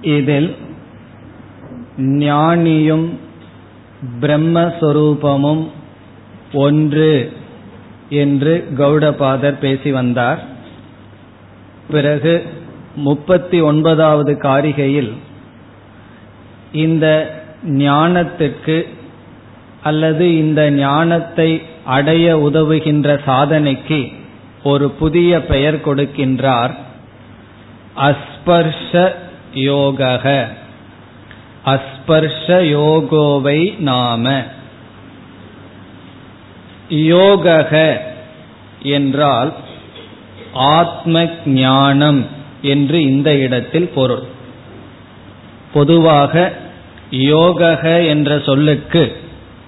இதில் ஞானியும் பிரம்மஸ்வரூபமும் ஒன்று என்று கௌடபாதர் பேசி வந்தார். பிறகு முப்பத்தி ஒன்பதாவது காரிகையில் இந்த ஞானத்திற்கு அல்லது இந்த ஞானத்தை அடைய உதவுகின்ற சாதனைக்கு ஒரு புதிய பெயர் கொடுக்கின்றார். அஸ்பர்ஷ யோகக. அஸ்பர்ஷ யோகோவை நாம. யோகக என்றால் ஆத்ம ஞானம் என்று இந்த இடத்தில் பொருள். பொதுவாக யோகக என்ற சொல்லுக்கு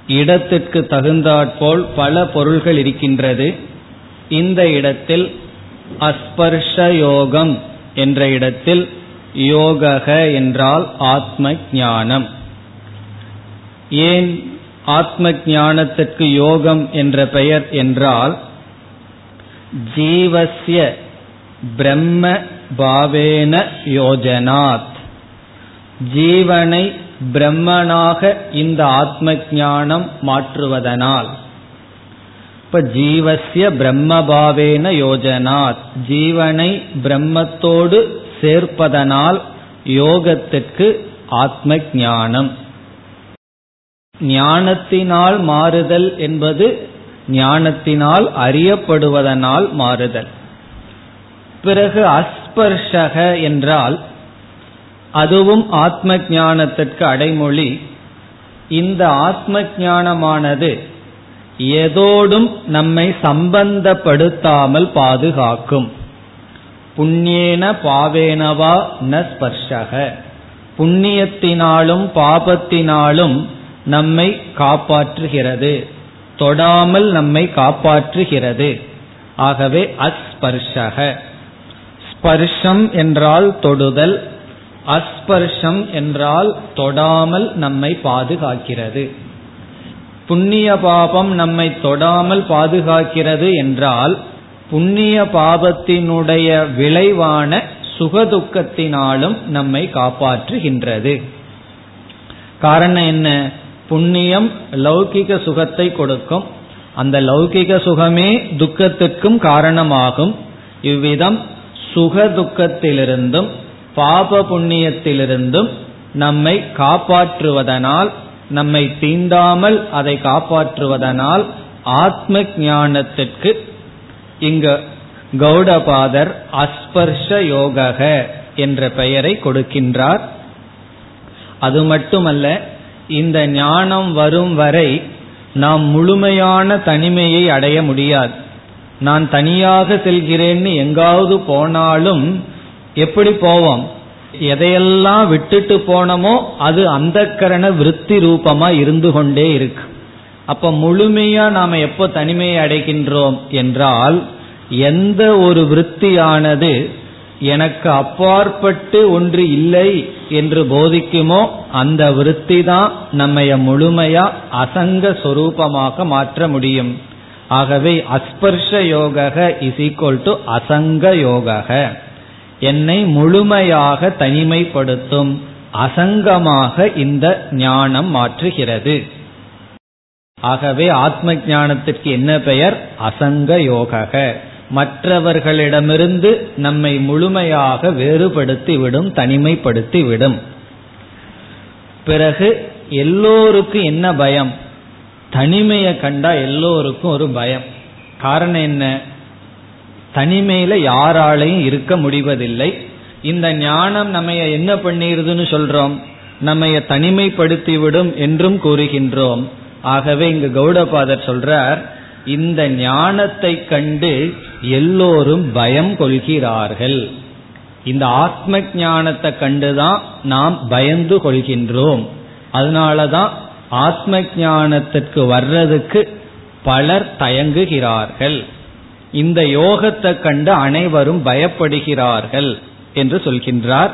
இடத்திற்கு தகுந்தாற்போல் பல பொருள்கள் இருக்கின்றது. இந்த இடத்தில் அஸ்பர்ஷ யோகம் என்ற இடத்தில் யோகக என்றால் ஆத்ம ஞானம் ஏன் ஆத்ம ஞானத்திற்கு யோகம் என்ற பெயர் என்றால் ஜீவசிய பிரம்ம பாவேன யோஜனாத். ஜீவனை பிரம்மனாக இந்த ஆத்ம ஞானம் மாற்றுவதனால். இப்ப ஜீவசிய பிரம்மபாவேன யோஜனாத். ஜீவனை பிரம்மத்தோடு சேர்ப்பதனால் யோகத்திற்கு ஆத்ம ஞானம் ஞானத்தினால் மாறுதல் என்பது ஞானத்தினால் அறியப்படுவதனால் மாறுதல். பிறகு அஸ்பர்ஷக என்றால் அதுவும் ஆத்ம ஞானத்திற்கு அடைமொழி. இந்த ஆத்ம ஞானமானது எதோடும் நம்மை சம்பந்தப்படுத்தாமல் பாதுகாக்கும். புண்ணியேன பாவேனவா ந ஸ்பர்ஷக. புண்ணியத்தினாலும் பாபத்தினாலும் நம்மை காப்பாற்றுகிறது. தொடாமல் நம்மை காப்பாற்றுகிறது. ஆகவே அஸ்பர்ஷக. ஸ்பர்ஷம் என்றால் தொடுதல். அஸ்பர்ஷம் என்றால் தொடாமல் நம்மை பாதுகாக்கிறது. புண்ணிய பாபம் நம்மை தொடாமல் பாதுகாக்கிறது என்றால் புண்ணிய பாபத்தினுடைய விளைவான சுகதுக்கத்தினாலும் நம்மை காப்பாற்றுகின்றது. காரணம் என்ன? புண்ணியம் லௌகிக சுகத்தை கொடுக்கும். அந்த லௌகிக சுகமே துக்கத்துக்கும் காரணமாகும். இவ்விதம் சுக துக்கத்திலிருந்தும் பாப புண்ணியத்திலிருந்தும் நம்மை காப்பாற்றுவதனால் நம்மை தீண்டாமல் அதை காப்பாற்றுவதனால் ஆத்ம ஞானத்திற்கு இங்கு கௌடபாதர் அஸ்பர்ஷ யோகக என்ற பெயரை கொடுக்கின்றார். அது மட்டுமல்ல இந்த ஞானம் வரும் வரை நாம் முழுமையான தனிமையை அடைய முடியாது. நான் தனியாக செல்கிறேன்னு எங்காவது போனாலும் எப்படி போவோம்? எதையெல்லாம் விட்டுட்டு போனோமோ அது அந்த கரண விருத்தி ரூபமா இருந்து கொண்டே இருக்கு. அப்ப முழுமையா நாம எப்போ தனிமையை அடைகின்றோம் என்றால் எந்த ஒரு விருத்தியானது எனக்கு அப்பாற்பட்டு ஒன்று இல்லை என்று போதிக்குமோ அந்த விருத்தி தான் நம்மைய முழுமையா அசங்க சொரூபமாக மாற்ற முடியும். ஆகவே அஸ்பர்ஷ யோக இஸ் ஈக்வல் டு அசங்க யோக என்னை முழுமையாக தனிமைப்படுத்தும் அசங்கமாக இந்த ஞானம் மாற்றுகிறது. ஆகவே ஆத்ம ஞானத்திற்கு என்ன பெயர்? அசங்க யோக மற்றவர்களிடமிருந்து நம்மை முழுமையாக வேறுபடுத்தி விடும் தனிமைப்படுத்தி விடும் பிறகு எல்லோருக்கும் என்ன பயம்? தனிமையை கண்டா எல்லோருக்கும் ஒரு பயம். காரணம் என்ன? தனிமையில யாராலையும் இருக்க முடிவதில்லை. இந்த ஞானம் நம்ம என்ன பண்ணிருதுன்னு சொல்றோம்? நம்ம தனிமைப்படுத்தி விடும் என்றும் கூறுகின்றோம். ஆகவே இங்கு கௌடபாதர் சொல்றார் இந்த ஞானத்தை கண்டு எல்லோரும் பயம் கொள்கிறார்கள். இந்த ஆத்ம ஞானத்தை கண்டுதான் நாம் பயந்து கொள்கின்றோம். அதனாலதான் ஆத்ம ஞானத்திற்கு வர்றதுக்கு பலர் தயங்குகிறார்கள். இந்த யோகத்தை கண்டு அனைவரும் பயப்படுகிறார்கள் என்று சொல்கின்றார்.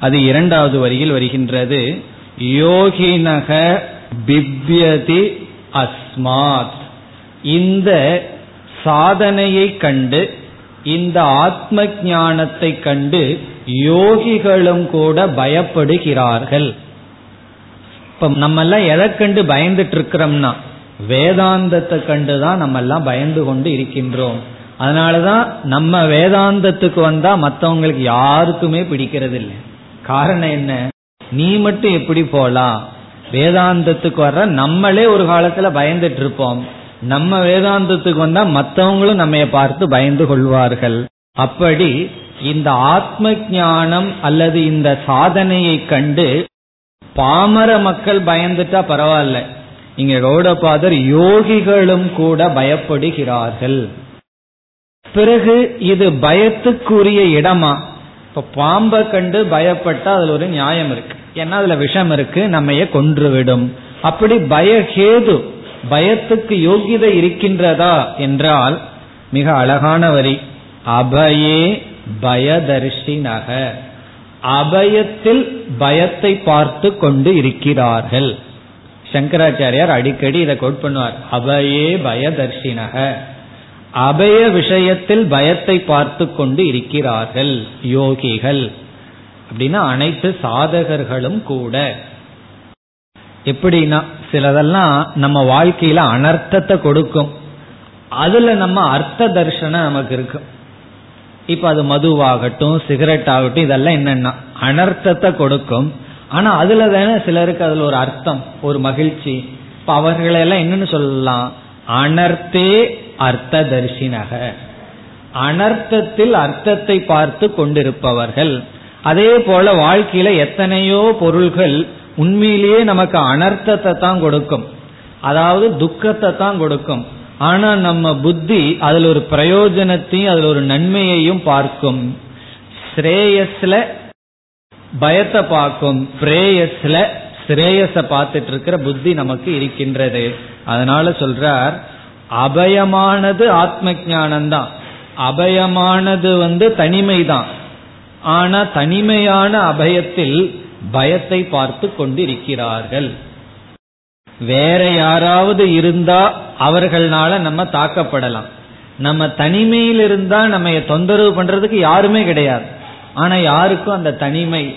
அது இரண்டாவது வரியில் வருகின்றது. யோகினக பிப்யதி அஸ்மாத். இந்த சாதனையை கண்டு இந்த ஆத்ம ஞானத்தை கண்டு யோகிகளும் கூட பயப்படுகிறார்கள். இப்ப நம்ம எல்லாம் எதை கண்டு பயந்துட்டு இருக்கிறோம்னா வேதாந்தத்தை கண்டுதான் நம்ம எல்லாம் பயந்து கொண்டு இருக்கின்றோம். அதனாலதான் நம்ம வேதாந்தத்துக்கு வந்தா மற்றவங்களுக்கு யாருக்குமே பிடிக்கிறது இல்லை காரணம் என்ன? நீ மட்டும் எப்படி போலாம்? வேதாந்தத்துக்கு வர்ற நம்மளே ஒரு காலத்துல பயந்துட்டு இருப்போம் நம்ம வேதாந்தத்துக்கு வந்தா மற்றவங்களும் நம்ம பார்த்து பயந்து கொள்வார்கள். அப்படி இந்த ஆத்ம ஞானம் அல்லது இந்த சாதனையை கண்டு பாமர மக்கள் பயந்துட்டா பரவாயில்ல. இங்க கௌடபாதர் யோகிகளும் கூட பயப்படுகிறார்கள். பிறகு இது பயத்துக்குரிய இடமா? இப்ப பாம்பை கண்டு பயப்பட்டா அதுல ஒரு நியாயம் இருக்கு. ஏன்னா அதுல விஷம் இருக்கு நம்மைய கொன்றுவிடும். அப்படி பயஹேது பயத்துக்கு யோகிதை இருக்கின்றதா என்றால் மிக அழகான வரி. அபயே பயதர்ஷினக. அபயத்தில் பயத்தை பார்த்து கொண்டு இருக்கிறார்கள். சங்கராச்சாரியார் அடிக்கடி இதை கோட் பண்ணுவார். அபயே பயதர்ஷினக. அபய விஷயத்தில் பயத்தை பார்த்து கொண்டு இருக்கிறார்கள் யோகிகள். அப்படின்னா அனைத்து சாதகர்களும் கூட. எப்படின்னா சிலதெல்லாம் நம்ம வாழ்க்கையில அனர்த்தத்தை கொடுக்கும். அதுல நம்ம அர்த்த தர்ஷனம் நமக்கு இருக்கும் இப்ப அது மதுவாகட்டும் சிகரெட் ஆகட்டும் இதெல்லாம் என்னன்னா அனர்த்தத்தை கொடுக்கும். ஆனா அதுல தானே சிலருக்கு அதுல ஒரு அர்த்தம் ஒரு மகிழ்ச்சி. இப்ப அவர்களெல்லாம் என்னன்னு சொல்லலாம்? அனர்த்தே அர்த்த தரிசினக. அனர்த்தத்தில் அர்த்தத்தை பார்த்து கொண்டிருப்பவர்கள். அதே போல வாழ்க்கையில எத்தனையோ பொருள்கள் உண்மையிலேயே நமக்கு அனர்த்தத்தை தான் கொடுக்கும். அதாவது துக்கத்தை தான் கொடுக்கும். ஆனா நம்ம புத்தி அதுல ஒரு பிரயோஜனத்தையும் அதுல ஒரு நன்மையையும் பார்க்கும். ஸ்ரேயஸ்ல பயத்தை பார்க்கும். பிரேயஸ்ல ஸ்ரேயஸ பார்த்துட்டு இருக்கிற புத்தி நமக்கு இருக்கின்றது. அதனால சொல்றார் அபயமானது ஆத்ம ஜானந்தான் அபயமானது வந்து தனிமை தான் ஆனா தனிமையான அபயத்தில் பயத்தை பார்த்து கொண்டிருக்கிறார்கள். வேற யாராவது இருந்தா அவர்களால நம்ம தாக்கப்படலாம். நம்ம தனிமையில் இருந்தா நம்ம தொந்தரவு பண்றதுக்கு யாருமே கிடையாது. ஆனா யாருக்கும் அந்த தனிமை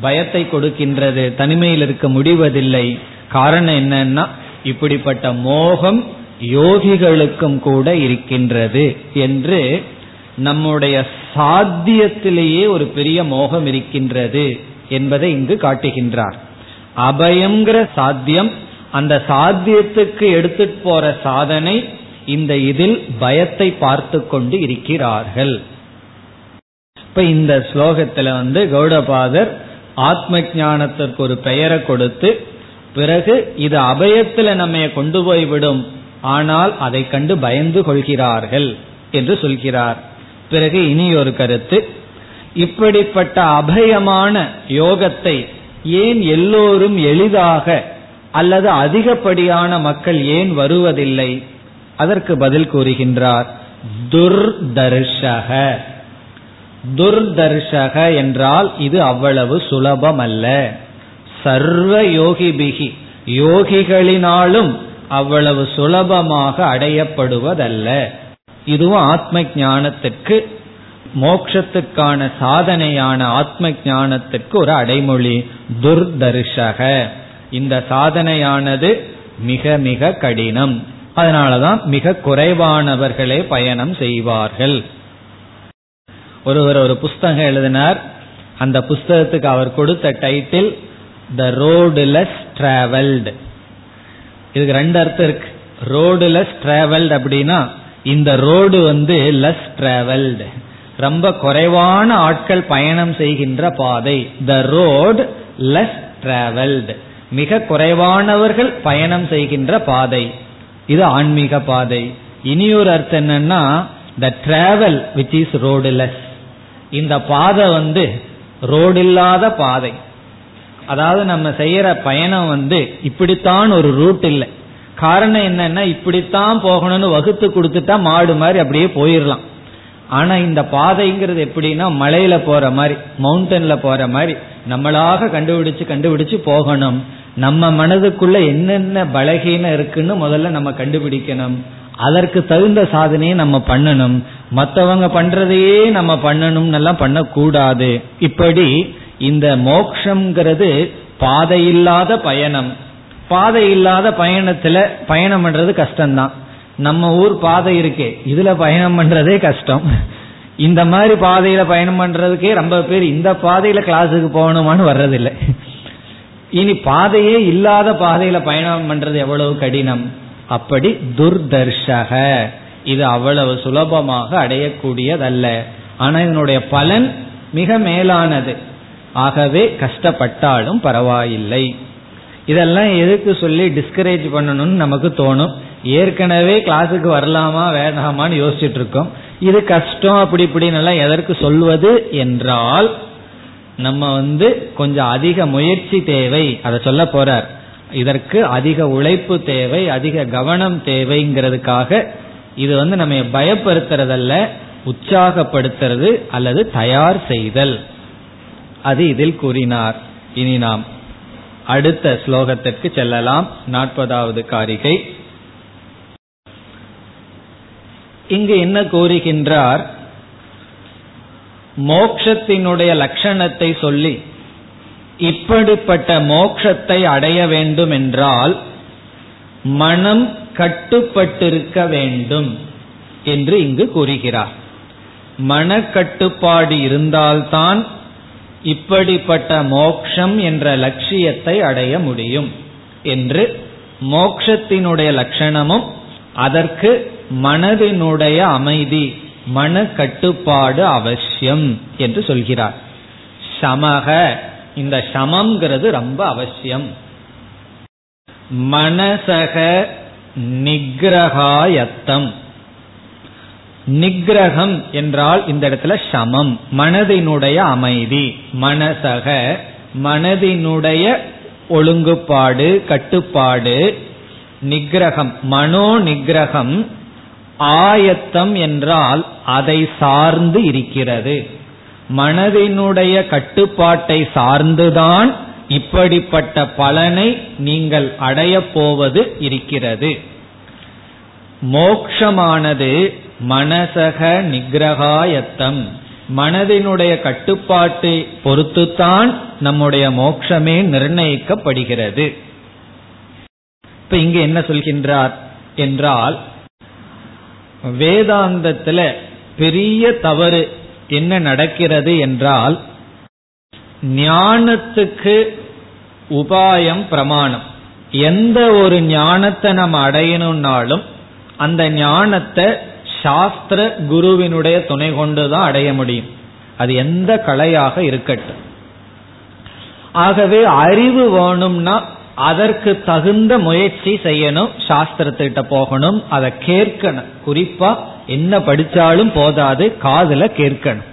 பயத்தை கொடுக்கின்றது. தனிமையில் இருக்க முடிவதில்லை. காரணம் என்னன்னா இப்படிப்பட்ட மோகம் யோகிகளுக்கும் கூட இருக்கின்றது என்று நம்முடைய சாத்தியத்திலேயே ஒரு பெரிய மோகம் இருக்கின்றது என்பதை இங்கு காட்டுகின்றார். அபயங்கிற சாத்தியம் அந்த சாத்தியத்துக்கு எடுத்துட்டு போற சாதனை இந்த இதில் பயத்தை பார்த்து கொண்டு இருக்கிறார்கள். இப்ப இந்த ஸ்லோகத்துல வந்து கௌடபாதர் ஆத்ம ஞானத்திற்கு ஒரு பெயரை கொடுத்து பிறகு இது அபயத்துல நம்ம கொண்டு போய்விடும் ஆனால் அதை கண்டு பயந்து கொள்கிறார்கள் என்று சொல்கிறார். பிறகு இனி ஒரு கருத்து. இப்படிப்பட்ட அபயமான யோகத்தை ஏன் எல்லோரும் எளிதாக அல்லது அதிகப்படியான மக்கள் ஏன் வருவதில்லை? அதற்கு பதில் கூறுகின்றார் துர்தர்ஷக. துர்தர்ஷக என்றால் இது அவ்வளவு சுலபம் அல்ல சர்வ யோகிபிகி யோகிகளினாலும் அவ்வளவு சுலபமாக அடையப்படுவதல்ல. இதுவும் ஆத்ம ஞானத்திற்கு மோக்ஷத்துக்கான சாதனையான ஆத்ம ஞானத்திற்கு ஒரு அடைமொழி. துர்தர்ஷக. இந்த சாதனையானது மிக மிக கடினம். அதனாலதான் மிக குறைவானவர்களே பயணம் செய்வார்கள். ஒருவர் ஒரு புஸ்தகம் எழுதினார். அந்த புஸ்தகத்துக்கு அவர் கொடுத்த title the road less travelled இதுக்கு ரெண்டு அர்த்தம் இருக்கு. ரோடு லெஸ் டிராவல்டு அப்படின்னா இந்த ரோடு வந்து லெஸ் டிராவல்டு ரொம்ப குறைவான ஆட்கள் பயணம் செய்கின்ற பாதை. த ரோடு லெஸ் டிராவல்டு மிக குறைவானவர்கள் பயணம் செய்கின்ற பாதை. இது ஆன்மீக பாதை. இனியொரு அர்த்தம் என்னன்னா the travel which is road less இந்த பாதை வந்து ரோடு இல்லாத பாதை. அதாவது நம்ம செய்யற பயணம் வந்து இப்படித்தான் ஒரு ரூட் இல்லை. காரணம் என்னன்னா இப்படித்தான் போகணும்னு வகுத்து கொடுத்துட்டா மாடு மாதிரி அப்படியே போயிடலாம் ஆனா இந்த பாதைங்கிறது எப்படின்னா மலையில போற மாதிரி மவுண்டன்ல போற மாதிரி நம்மளாக கண்டுபிடிச்சு கண்டுபிடிச்சு போகணும். நம்ம மனதுக்குள்ள என்னென்ன பலகீனம் இருக்குன்னு முதல்ல நம்ம கண்டுபிடிக்கணும். அதற்கு தகுந்த சாதனையை நம்ம பண்ணணும். மற்றவங்க பண்றதையே நம்ம பண்ணணும் எல்லாம் பண்ணக்கூடாது. இப்படி இந்த மோக்ஷங்கிறது பாதையில்லாத பயணம். பாதை இல்லாத பயணத்துல பயணம் பண்றது கஷ்டம்தான். நம்ம ஊர் பாதை இருக்கே. இதுல பயணம் பண்றதே கஷ்டம். இந்த மாதிரி பாதையில பயணம் பண்றதுக்கே ரொம்ப பேர் இந்த பாதையில கிளாஸுக்கு போகணுமான்னு வர்றதில்லை. இனி பாதையே இல்லாத பாதையில பயணம் பண்றது எவ்வளவு கடினம்? அப்படி துர்தர்ஷக. இது அவ்வளவு சுலபமாக அடையக்கூடியதல்ல. ஆனா இதனுடைய பலன் மிக மேலானது. ஆகவே கஷ்டப்பட்டாலும் பரவாயில்லை. இதெல்லாம் எதுக்கு சொல்லி டிஸ்கரேஜ் பண்ணணும்னு நமக்கு தோணும். ஏற்கனவே கிளாஸுக்கு வரலாமா வேண்டாமான்னு யோசிச்சுட்டு இருக்கோம் இது கஷ்டம் அப்படி இப்படின்னு எல்லாம் எதற்கு சொல்வது என்றால் நம்ம வந்து கொஞ்சம் அதிக முயற்சி தேவை அதை சொல்ல போறார். இதற்கு அதிக உழைப்பு தேவை அதிக கவனம் தேவைங்கிறதுக்காக இது வந்து நம்ம பயப்படுத்துறதல்ல உற்சாகப்படுத்துறது அல்லது தயார் செய்தல். அது இதில் கூறினார். இனி நாம் அடுத்த ஸ்லோகத்திற்கு செல்லலாம். நாற்பதாவது காரிகை. இங்கு என்ன கூறுகின்றார்? மோக்ஷத்தினுடைய லட்சணத்தை சொல்லி இப்படிப்பட்ட மோக்ஷத்தை அடைய வேண்டும் என்றால் மனம் கட்டுப்பட்டிருக்க வேண்டும் என்று இங்கு கூறுகிறார். மனக்கட்டுப்பாடு இருந்தால்தான் இப்படிப்பட்ட மோக்ஷம் என்ற லட்சியத்தை அடைய முடியும் என்று மோக்ஷத்தினுடைய லட்சணமும் அதற்கு மனதினுடைய அமைதி மன கட்டுப்பாடு அவசியம் என்று சொல்கிறார். சமக இந்த சமம்ங்கிறது ரொம்ப அவசியம். மனசக நிகிரகாயத்தம். நிகிரகம் என்றால் இந்த இடத்துல சமம். மனதினுடைய அமைதி. மனசக. மனதினுடைய ஒழுங்குபாடு கட்டுப்பாடு. நிகிரகம். மனோ நிகிரகம் ஆயத்தம் என்றால் அதை சார்ந்து இருக்கிறது. மனதினுடைய கட்டுப்பாட்டை சார்ந்துதான் இப்படிப்பட்ட பலனை நீங்கள் அடையப் போவது இருக்கிறது. மோக்ஷமானது மனசக நிகிரகாயத்தம். மனதினுடைய கட்டுப்பாட்டை பொறுத்துத்தான் நம்முடைய மோட்சமே நிர்ணயிக்கப்படுகிறது. இப்ப இங்க என்ன சொல்கின்றார் என்றால் வேதாந்தத்துல பெரிய தவறு என்ன நடக்கிறது என்றால் ஞானத்துக்கு உபாயம் பிரமாணம். எந்த ஒரு ஞானத்தை நம்ம அடையணும்னாலும் அந்த ஞானத்தை சாஸ்திர குருவினுடைய துணை கொண்டுதான் அடைய முடியும். அது எந்த கலையாக இருக்கட்டும். ஆகவே அறிவு வேணும்னா அதற்கு தகுந்த முயற்சி செய்யணும் சாஸ்திரத்திட்ட போகணும் அதை கேட்கணும். குறிப்பா என்ன படிச்சாலும் போதாது காதல கேட்கணும்.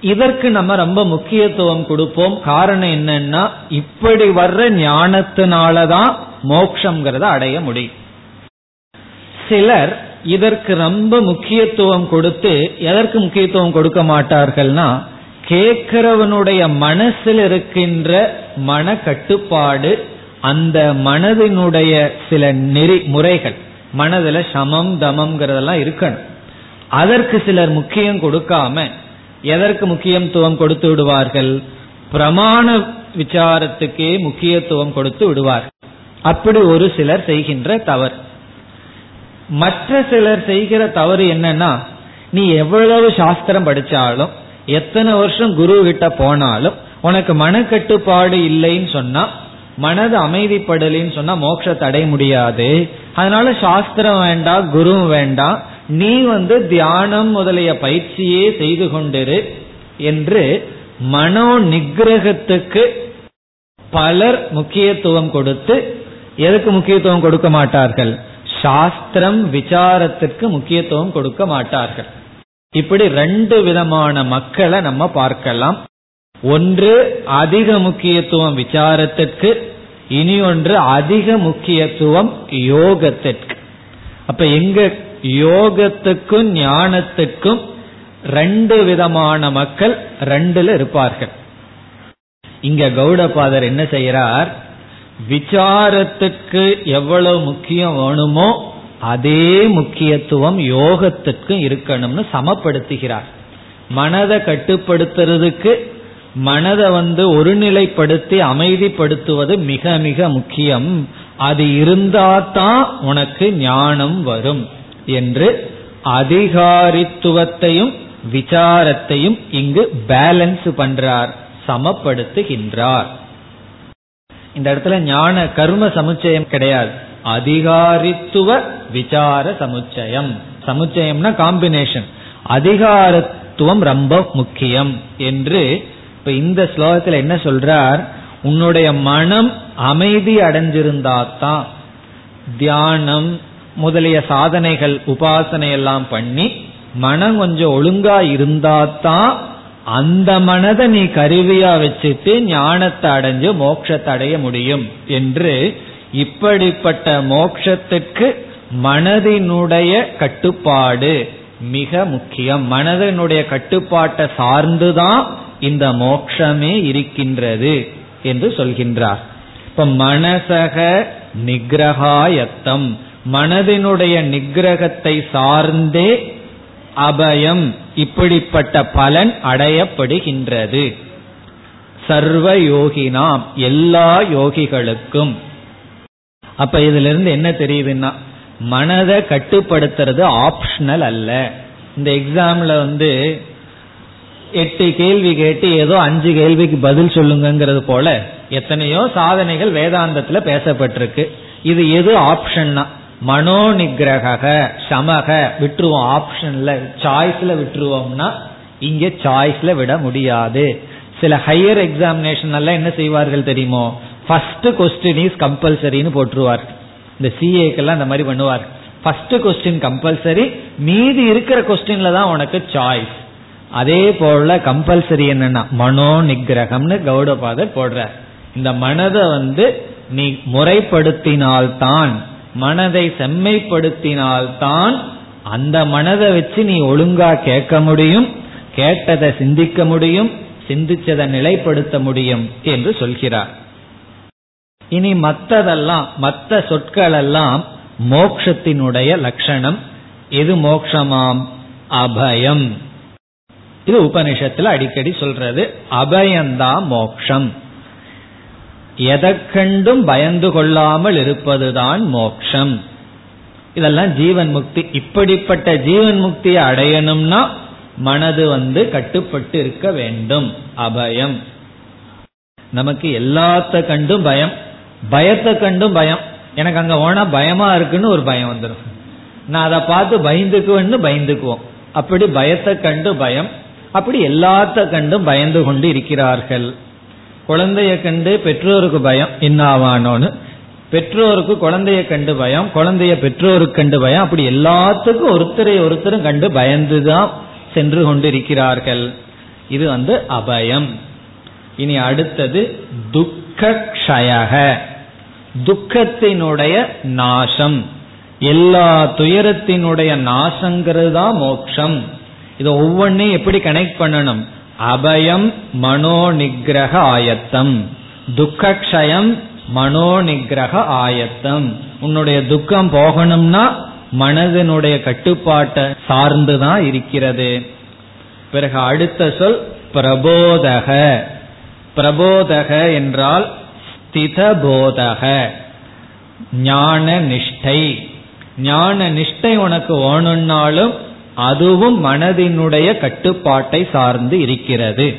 இதற்கு நம்ம ரொம்ப முக்கியத்துவம் கொடுப்போம். காரணம் என்னன்னா இப்படி வர்ற ஞானத்தினாலதான் மோக்ஷங்கிறத அடைய முடியும். சிலர் இதற்கு ரொம்ப முக்கியத்துவம் கொடுத்து எதற்கு முக்கியத்துவம் கொடுக்க மாட்டார்கள்னா கேட்கிறவனுடைய மனசில் இருக்கின்ற மன கட்டுப்பாடு அந்த மனதினுடைய சில நெறி முறைகள் மனதில் சமம் தமம்ங்கிறதெல்லாம் இருக்கணும். அதற்கு சிலர் முக்கியம் கொடுக்காம எதற்கு முக்கியத்துவம் கொடுத்து விடுவார்கள்? பிரமாண விசாரத்துக்கே முக்கியத்துவம் கொடுத்து விடுவார்கள். அப்படி ஒரு சிலர் செய்கின்ற தவறு. மற்ற சிலர் செய்கிற தவறு என்னன்னா நீ எவ்வளவு சாஸ்திரம் படிச்சாலும் எத்தனை வருஷம் குரு கிட்ட போனாலும் உனக்கு மனக்கட்டுப்பாடு இல்லைன்னு சொன்னா மனது அமைதிப்படலின்னு சொன்னா மோட்சத்தை அடைய முடியாது. அதனால சாஸ்திரம் வேண்டாம் குரு வேண்டாம் நீ வந்து தியானம் முதலிய பயிற்சியே செய்து கொண்டிரு என்று மனோ நிகிரகத்துக்கு பலர் முக்கியத்துவம் கொடுத்து எதுக்கு முக்கியத்துவம் கொடுக்க மாட்டார்கள்? சாஸ்திரம் விசாரத்திற்கு முக்கியத்துவம் கொடுக்க மாட்டார்கள். இப்படி ரெண்டு விதமான மக்களை நம்ம பார்க்கலாம். ஒன்று அதிக முக்கியத்துவம் விசாரத்திற்கு இனி ஒன்று அதிக முக்கியத்துவம் யோகத்திற்கு. அப்ப எங்க யோகத்துக்கும் ஞானத்துக்கும் ரெண்டு விதமான மக்கள் ரெண்டுல இருப்பார்கள். இங்க கௌடபாதர் என்ன செய்யறார் விசாரத்துக்கு எவ்வளவு முக்கியம் வேணுமோ அதே முக்கியத்துவம் யோகத்துக்கும் இருக்கணும்னு சமப்படுத்துகிறார். மனதை கட்டுப்படுத்துறதுக்கு மனதை வந்து ஒருநிலைப்படுத்தி அமைதிப்படுத்துவது மிக மிக முக்கியம். அது இருந்தாதான் உனக்கு ஞானம் வரும் என்று அதிகாரித்துவத்தையும் விசாரத்தையும் இங்கு பேலன்ஸ் பண்றார் சமப்படுத்துகின்றார். இந்த இடத்துல ஞான கர்ம சமுச்சயம் கிடையாது. அதிகாரித்துவ விசார சமுச்சயம். சமுச்சயம்னா காம்பினேஷன் அதிகாரத்துவம் ரொம்ப முக்கியம் என்று இப்ப இந்த ஸ்லோகத்தில் என்ன சொல்றார்? உன்னுடைய மனம் அமைதி அடைஞ்சிருந்தாதான் தியானம் முதலிய சாதனைகள் உபாசனை எல்லாம் பண்ணி மனம் கொஞ்சம் ஒழுங்கா இருந்தாதான் அந்த மனதை நீ கருவியா வச்சுட்டு ஞானத்தை அடைஞ்சு மோட்சத்தை அடைய முடியும் என்று இப்படிப்பட்ட மோட்சத்துக்கு மனதினுடைய கட்டுப்பாடு மிக முக்கியம். மனதனுடைய கட்டுப்பாட்டை சார்ந்துதான் இந்த மோக்ஷமே இருக்கின்றது என்று சொல்கின்றார். இப்ப மனசக நிகிரகாயத்தம். மனதினுடைய நிகிரகத்தை சார்ந்தே அபயம் இப்படிப்பட்ட பலன் அடையப்படுகின்றது. சர்வ யோகினாம் எல்லா யோகிகளுக்கும். அப்ப இதுல இருந்து என்ன தெரியுதுன்னா மனதை கட்டுப்படுத்துறது ஆப்ஷனல் அல்ல. இந்த எக்ஸாம்ல வந்து எட்டு கேள்வி கேட்டு ஏதோ அஞ்சு கேள்விக்கு பதில் சொல்லுங்கிறது போல எத்தனையோ சாதனைகள் வேதாந்தத்துல பேசப்பட்டிருக்கு. இது எது ஆப்ஷன்னா மனோ நிகிரக சமக விட்டுருவோம். ஆப்ஷன்ல சாய்ஸ்ல விட்டுருவோம்னா இங்க சாய்ஸ்ல விட முடியாது. சில ஹையர் எக்ஸாமினேஷன் எல்லாம் என்ன செய்வார்கள் தெரியுமோ? ஃபர்ஸ்ட் கொஸ்டின் இஸ் கம்பல்சரின்னு போட்டுருவார். இந்த சிஏக்கெல்லாம் இந்த மாதிரி பண்ணுவார். ஃபர்ஸ்ட் கொஸ்டின் கம்பல்சரி மீதி இருக்கிற கொஸ்டின்ல தான் உனக்கு சாய்ஸ் அதே போல கம்பல்சரி என்னன்னா மனோ நிகிரகம்னு கௌடபாதர் போடுற இந்த மனதை வந்து நீ முறைப்படுத்தினால்தான் மனதை செம்மைப்படுத்தினால்தான் அந்த மனதை வச்சு நீ ஒழுங்கா கேட்க முடியும் கேட்டதை சிந்திக்க முடியும் சிந்திச்சதை நிலைப்படுத்த முடியும் என்று சொல்கிறார். இனி மற்றதெல்லாம் மற்ற சொற்கள் எல்லாம் மோக்ஷத்தினுடைய லட்சணம். எது மோக்ஷமாம்? அபயம். இது உபனிஷத்துல அடிக்கடி சொல்றது அபயந்தா மோக்ஷம். எதற்கண்டும் பயந்து கொள்ளாமல் இருப்பதுதான் மோக்ஷம். இதெல்லாம் ஜீவன் முக்தி. இப்படிப்பட்ட ஜீவன் முக்தியை அடையணும்னா மனது வந்து கட்டுப்பட்டு இருக்க வேண்டும். அபயம். நமக்கு எல்லாத்த கண்டும் பயம். பயத்தை கண்டும் பயம். எனக்கு அங்க போனா பயமா இருக்குன்னு ஒரு பயம் வந்துடும் நான் அதை பார்த்து பயந்துக்குவேன்னு பயந்துக்குவோம். அப்படி பயத்தை கண்டு பயம். அப்படி எல்லாத்த கண்டும் பயந்து கொண்டு இருக்கிறார்கள். குழந்தைய கண்டு பெற்றோருக்கு பயம் என்னாவானோன்னு பெற்றோருக்கு குழந்தைய கண்டு பயம் குழந்தைய பெற்றோருக்கு கண்டு பயம். அப்படி எல்லாத்துக்கும் ஒருத்தரை ஒருத்தரும் கண்டு பயந்துதான் சென்று கொண்டிருக்கிறார்கள். இது வந்து அபயம். இனி அடுத்தது துக்கக்ஷயக. துக்கத்தினுடைய நாசம். எல்லா துயரத்தினுடைய நாசங்கிறது தான் மோக்ஷம். இதை ஒவ்வொன்றையும் எப்படி கனெக்ட் பண்ணணும்? அபயம் மனோநிகிரக ஆயத்தம். துக்கக்ஷயம் மனோநிகிரக ஆயத்தம். உன்னுடைய துக்கம் போகணும்னா மனதினுடைய கட்டுப்பாட்டை சார்ந்துதான் இருக்கிறது. பிறகு அடுத்த சொல் பிரபோதக. பிரபோதக என்றால் ஸ்திதபோதக ஞான நிஷ்டை. ஞான நிஷ்டை உனக்கு வேணும்னாலும் அதுவும் மனதினுடைய கட்டுப்பாட்டை சார்ந்து இருக்கிறது.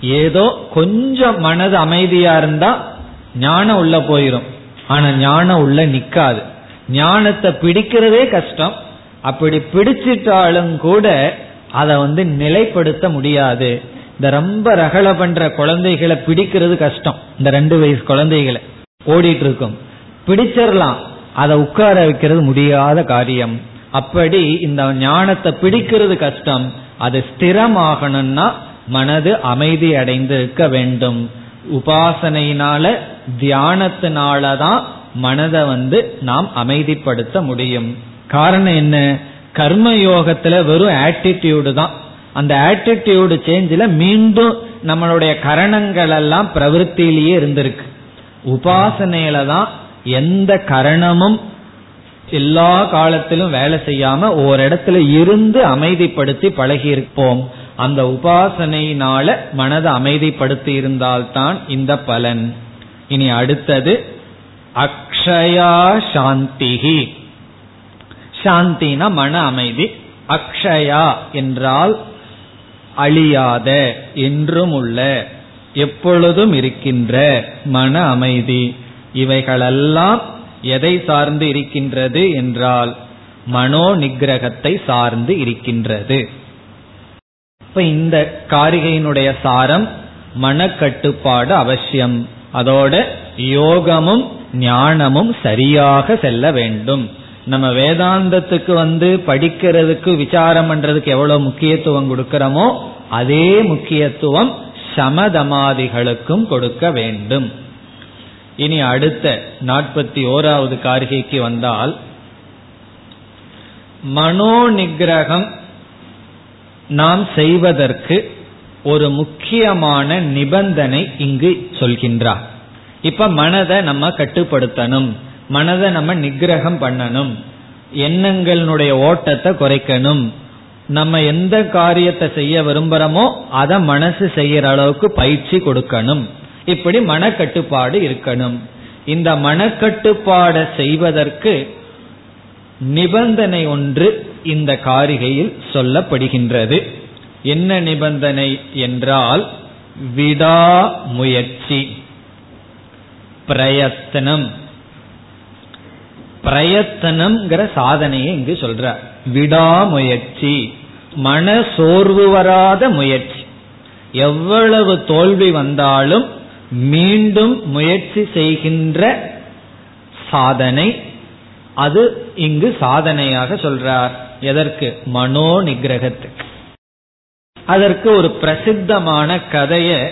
ஏதோ கொஞ்சம் மனது அமைதியா இருந்தா ஞானம் உள்ள போயிரும். ஆனா ஞானம் உள்ள நிக்காது. ஞானத்தை பிடிக்கிறதே கஷ்டம். அப்படி பிடிச்சிட்டாலும் கூட அதை வந்து நிலைப்படுத்த முடியாது. இந்த ரொம்ப ரகல பண்ற குழந்தைகளை பிடிக்கிறது கஷ்டம். இந்த ரெண்டு வயசு குழந்தைகளை ஓடிட்டு இருக்கும். பிடிச்சிடலாம். அதை உட்கார வைக்கிறது முடியாத காரியம். அப்படி இந்த ஞானத்தை பிடிக்கிறது கஷ்டம். அது ஸ்திரமாகணும்னா மனது அமைதி அடைந்து இருக்க வேண்டும். உபாசனையினால தியானத்தினாலதான் மனதை வந்து நாம் அமைதிப்படுத்த முடியும். காரணம் என்ன? கர்ம யோகத்துல வெறும் ஆட்டிடியூடு தான். அந்த ஆட்டிடியூடு சேஞ்சில மீண்டும் நம்மளுடைய கரணங்கள் எல்லாம் பிரவருத்திலேயே இருந்திருக்கு. உபாசனையில தான் எந்த கரணமும் எல்லா காலத்திலும் வேலை செய்யாம ஒரு இடத்துல இருந்து அமைதிப்படுத்தி பழகி இருப்போம் அந்த உபாசனையினால மனதை அமைதிப்படுத்தி இருந்தால்தான் இந்த பலன். இனி அடுத்தது அக்ஷயா சாந்திகி சாந்தினா மன அமைதி. அக்ஷயா என்றால் அழியாத என்றும் உள்ள எப்பொழுதும் இருக்கின்ற மன அமைதி. இவைகளெல்லாம் எதை சார்ந்து இருக்கின்றது என்றால் மனோ நிகிரகத்தை சார்ந்து இருக்கின்றது. இப்ப இந்த காரிகையினுடைய சாரம் மனக்கட்டுப்பாடு அவசியம். அதோட யோகமும் ஞானமும் சரியாக செல்ல வேண்டும். நம்ம வேதாந்தத்துக்கு வந்து படிக்கிறதுக்கு விசாரம் பண்றதுக்கு எவ்வளவு முக்கியத்துவம் கொடுக்கிறோமோ அதே முக்கியத்துவம் சமதமாதிகளுக்கும் கொடுக்க வேண்டும். இனி அடுத்த நாற்பத்தி ஓராவது காரிகைக்கு வந்தால் மனோ நிகிரகம் நாம் செய்வதற்கு ஒரு முக்கியமான நிபந்தனை இங்கு சொல்கின்றார். இப்ப மனதை நம்ம கட்டுப்படுத்தணும் மனதை நம்ம நிகிரகம் பண்ணணும் எண்ணங்களுடைய ஓட்டத்தை குறைக்கணும் நம்ம எந்த காரியத்தை செய்ய விரும்புறோமோ அதை மனசு செய்யற அளவுக்கு பயிற்சி கொடுக்கணும். இப்படி மனக்கட்டுப்பாடு இருக்கணும். இந்த மனக்கட்டுப்பாடை செய்வதற்கு நிபந்தனை ஒன்று இந்த காரிகையில் சொல்லப்படுகின்றது. என்ன நிபந்தனை என்றால் விடாமுயற்சி பிரயத்தனம். பிரயத்தனம்ங்கிற சாதனையை இங்கு சொல்ற. விடாமுயற்சி மன சோர்வு வராத முயற்சி. எவ்வளவு தோல்வி வந்தாலும் மீண்டும் முயற்சி செய்கின்ற சாதனை அது இங்கு சாதனையாக சொல்றார். எதற்கு? மனோ நிகிரகத்துக்கு அதற்கு ஒரு பிரசித்தமான கதைய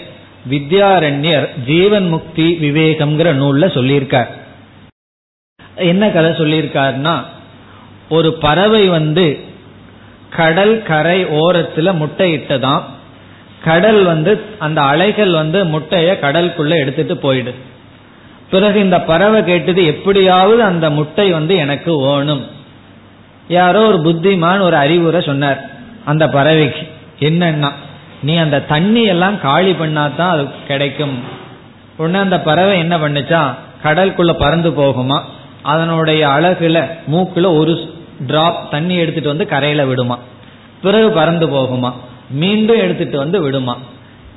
வித்யாரண்யர் ஜீவன் முக்தி விவேகம்ங்கிற நூல்ல சொல்லியிருக்கார். என்ன கதை சொல்லியிருக்காருன்னா ஒரு பறவை வந்து கடல் கரை ஓரத்துல முட்டையிட்டதான் கடல் வந்து அந்த அலைகள் வந்து முட்டைய கடலுக்குள்ள எடுத்துட்டு போயிடு. பிறகு இந்த பறவை கேட்டது எப்படியாவது அந்த முட்டை வந்து எனக்கு வேணும். யாரோ ஒரு புத்திமான் ஒரு அறிவுரை சொன்னார் அந்த பறவைக்கு. என்னன்னா நீ அந்த தண்ணி எல்லாம் காலி பண்ணாதான் அது கிடைக்கும். உடனே அந்த பறவை என்ன பண்ணுச்சா கடலுக்குள்ள பறந்து போகுமா? அதனுடைய அழகுல மூக்குல ஒரு டிராப் தண்ணி எடுத்துட்டு வந்து கரையில விடுமா? பிறகு பறந்து போகுமா? மீண்டும் எடுத்துட்டு வந்து விடுமா?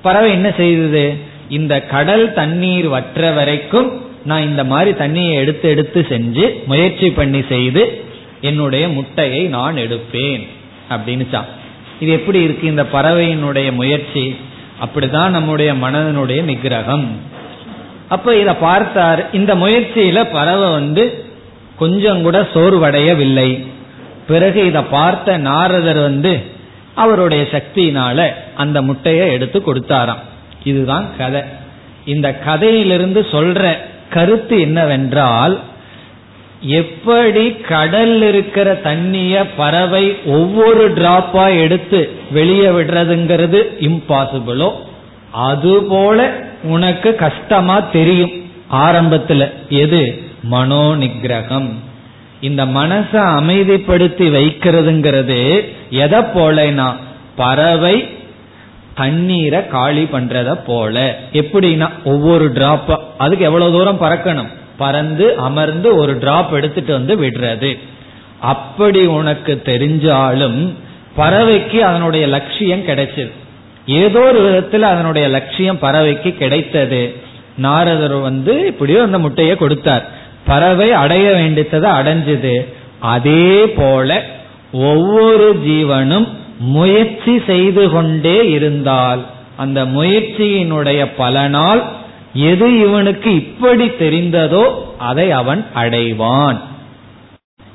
பறவை என்ன செய்தது? இந்த கடல் தண்ணீர் வற்ற வரைக்கும் நான் இந்த மாதிரி தண்ணியை எடுத்து எடுத்து செஞ்சு முயற்சி பண்ணி செய்து என்னுடைய முட்டையை நான் எடுப்பேன் அப்படின்னுச்சான் இது எப்படி இருக்கு இந்த பறவையினுடைய முயற்சி? அப்படிதான் நம்முடைய மனதனுடைய நிகிரகம் அப்ப இத பார்த்தார். இந்த முயற்சியில பறவை வந்து கொஞ்சம் கூட சோர்வடையவில்லை. பிறகு இதை பார்த்த நாரதர் வந்து அவருடைய சக்தியினால அந்த முட்டையை எடுத்து கொடுத்தாராம். இதுதான் கதை. இந்த கதையிலிருந்து சொல்ற கருத்து என்னவென்றால் எப்படி கடல் இருக்கிற தண்ணிய பறவை ஒவ்வொரு டிராப்பா எடுத்து வெளியே விடுறதுங்கிறது இம்பாசிபிளோ அதுபோல உனக்கு கஷ்டமா தெரியும். ஆரம்பத்துல எது? மனோ நிகிரகம் இந்த மனசை அமைதிப்படுத்தி வைக்கிறதுங்கிறது எதை போலனா பறவை தண்ணீரை காலி பண்றத போல. எப்படின்னா ஒவ்வொரு டிராப் அதுக்கு எவ்வளவு தூரம் பறக்கணும்? பறந்து அமர்ந்து ஒரு டிராப் எடுத்துட்டு வந்து விடுறது. அப்படி உனக்கு தெரிஞ்சாலும் பறவைக்கு அதனுடைய லட்சியம் கிடைச்சது ஏதோ ஒரு விதத்துல அதனுடைய லட்சியம் பறவைக்கு கிடைத்தது. நாரதர் வந்து இப்படியோ அந்த முட்டையை கொடுத்தார். பறவை அடைய வேண்டியதை அடைஞ்சது. அதே போல ஒவ்வொரு ஜீவனும் முயற்சி செய்து கொண்டே இருந்தால் அந்த முயற்சியினுடைய பலனால் எது இவனுக்கு இப்படி தெரிந்ததோ அதை அவன் அடைவான்.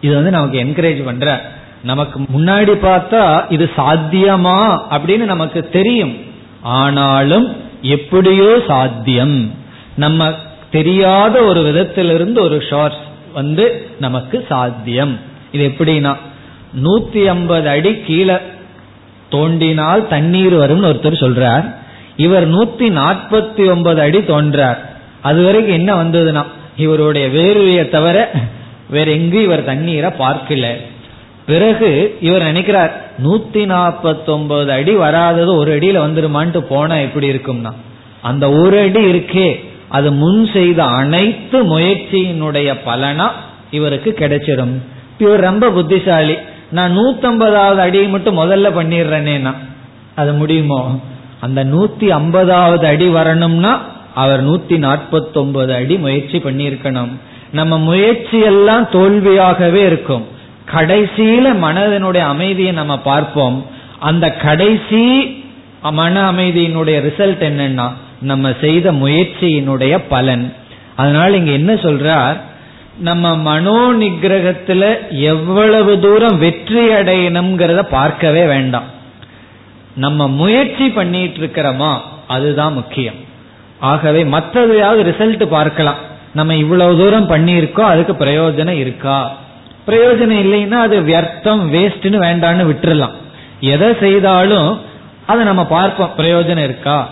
இது வந்து நமக்கு என்கரேஜ் பண்ற நமக்கு முன்னாடி பார்த்தா இது சாத்தியமா அப்படின்னு நமக்கு தெரியும். ஆனாலும் எப்படியோ சாத்தியம். நம்ம தெரியாத ஒரு விதத்திலிருந்து ஒரு ஷார்ட்ஸ் வந்து நமக்கு சாத்தியம். இது எப்படின்னா நூத்தி ஐம்பது அடி கீழே தோண்டினால் தண்ணீர் வரும்னு ஒருத்தர் சொல்றார். இவர் நூத்தி நாற்பத்தி ஒன்பது அடி தோன்றார். அது வரைக்கும் என்ன வந்ததுன்னா இவருடைய வேர்வையை தவிர வேற எங்கேயும் இவர் தண்ணீரை பார்க்கல. பிறகு இவர் நினைக்கிறார் நூத்தி நாற்பத்தி அடி வராதது ஒரு அடியில வந்துருமான்ட்டு போனா எப்படி இருக்கும்னா அந்த ஒரு அடி இருக்கே அது முன் செய்த அனைத்து முயற்சியினுடைய பலனா இவருக்கு கிடைச்சிடும். இவர் ரொம்ப புத்திசாலி. நான் நூத்தம்பதாவது அடியை மட்டும் முதல்ல பண்ணிடுறேனேனா அது முடியுமோ? அந்த நூத்தி ஐம்பதாவது அடி வரணும்னா அவர் நூத்தி நாற்பத்தி ஒன்பது அடி முயற்சி பண்ணியிருக்கணும். நம்ம முயற்சி எல்லாம் தோல்வியாகவே இருக்கும். கடைசியில மனதனுடைய அமைதியை நம்ம பார்ப்போம். அந்த கடைசி மன அமைதியினுடைய ரிசல்ட் என்னன்னா நம்ம செய்த முயற்சியினுடைய பலன். அதனால இங்க என்ன சொல்றார்? நம்ம மனோ நிகிரகத்துல எவ்வளவு தூரம் வெற்றி அடையணுங்கிறத பார்க்கவே வேண்டாம். நம்ம முயற்சி பண்ணிட்டு இருக்கிறோமா அதுதான் முக்கியம். ஆகவே மற்றதையாவது ரிசல்ட் பார்க்கலாம். நம்ம இவ்வளவு தூரம் பண்ணியிருக்கோம் அதுக்கு பிரயோஜனம் இருக்கா? பிரயோஜனம் இல்லைன்னா அது வியர்த்தம் வேஸ்ட்னு வேண்டான்னு விட்டுறலாம். எதை செய்தாலும் அதை நம்ம பார்ப்போம். பிரயோஜனம் இருக்கா?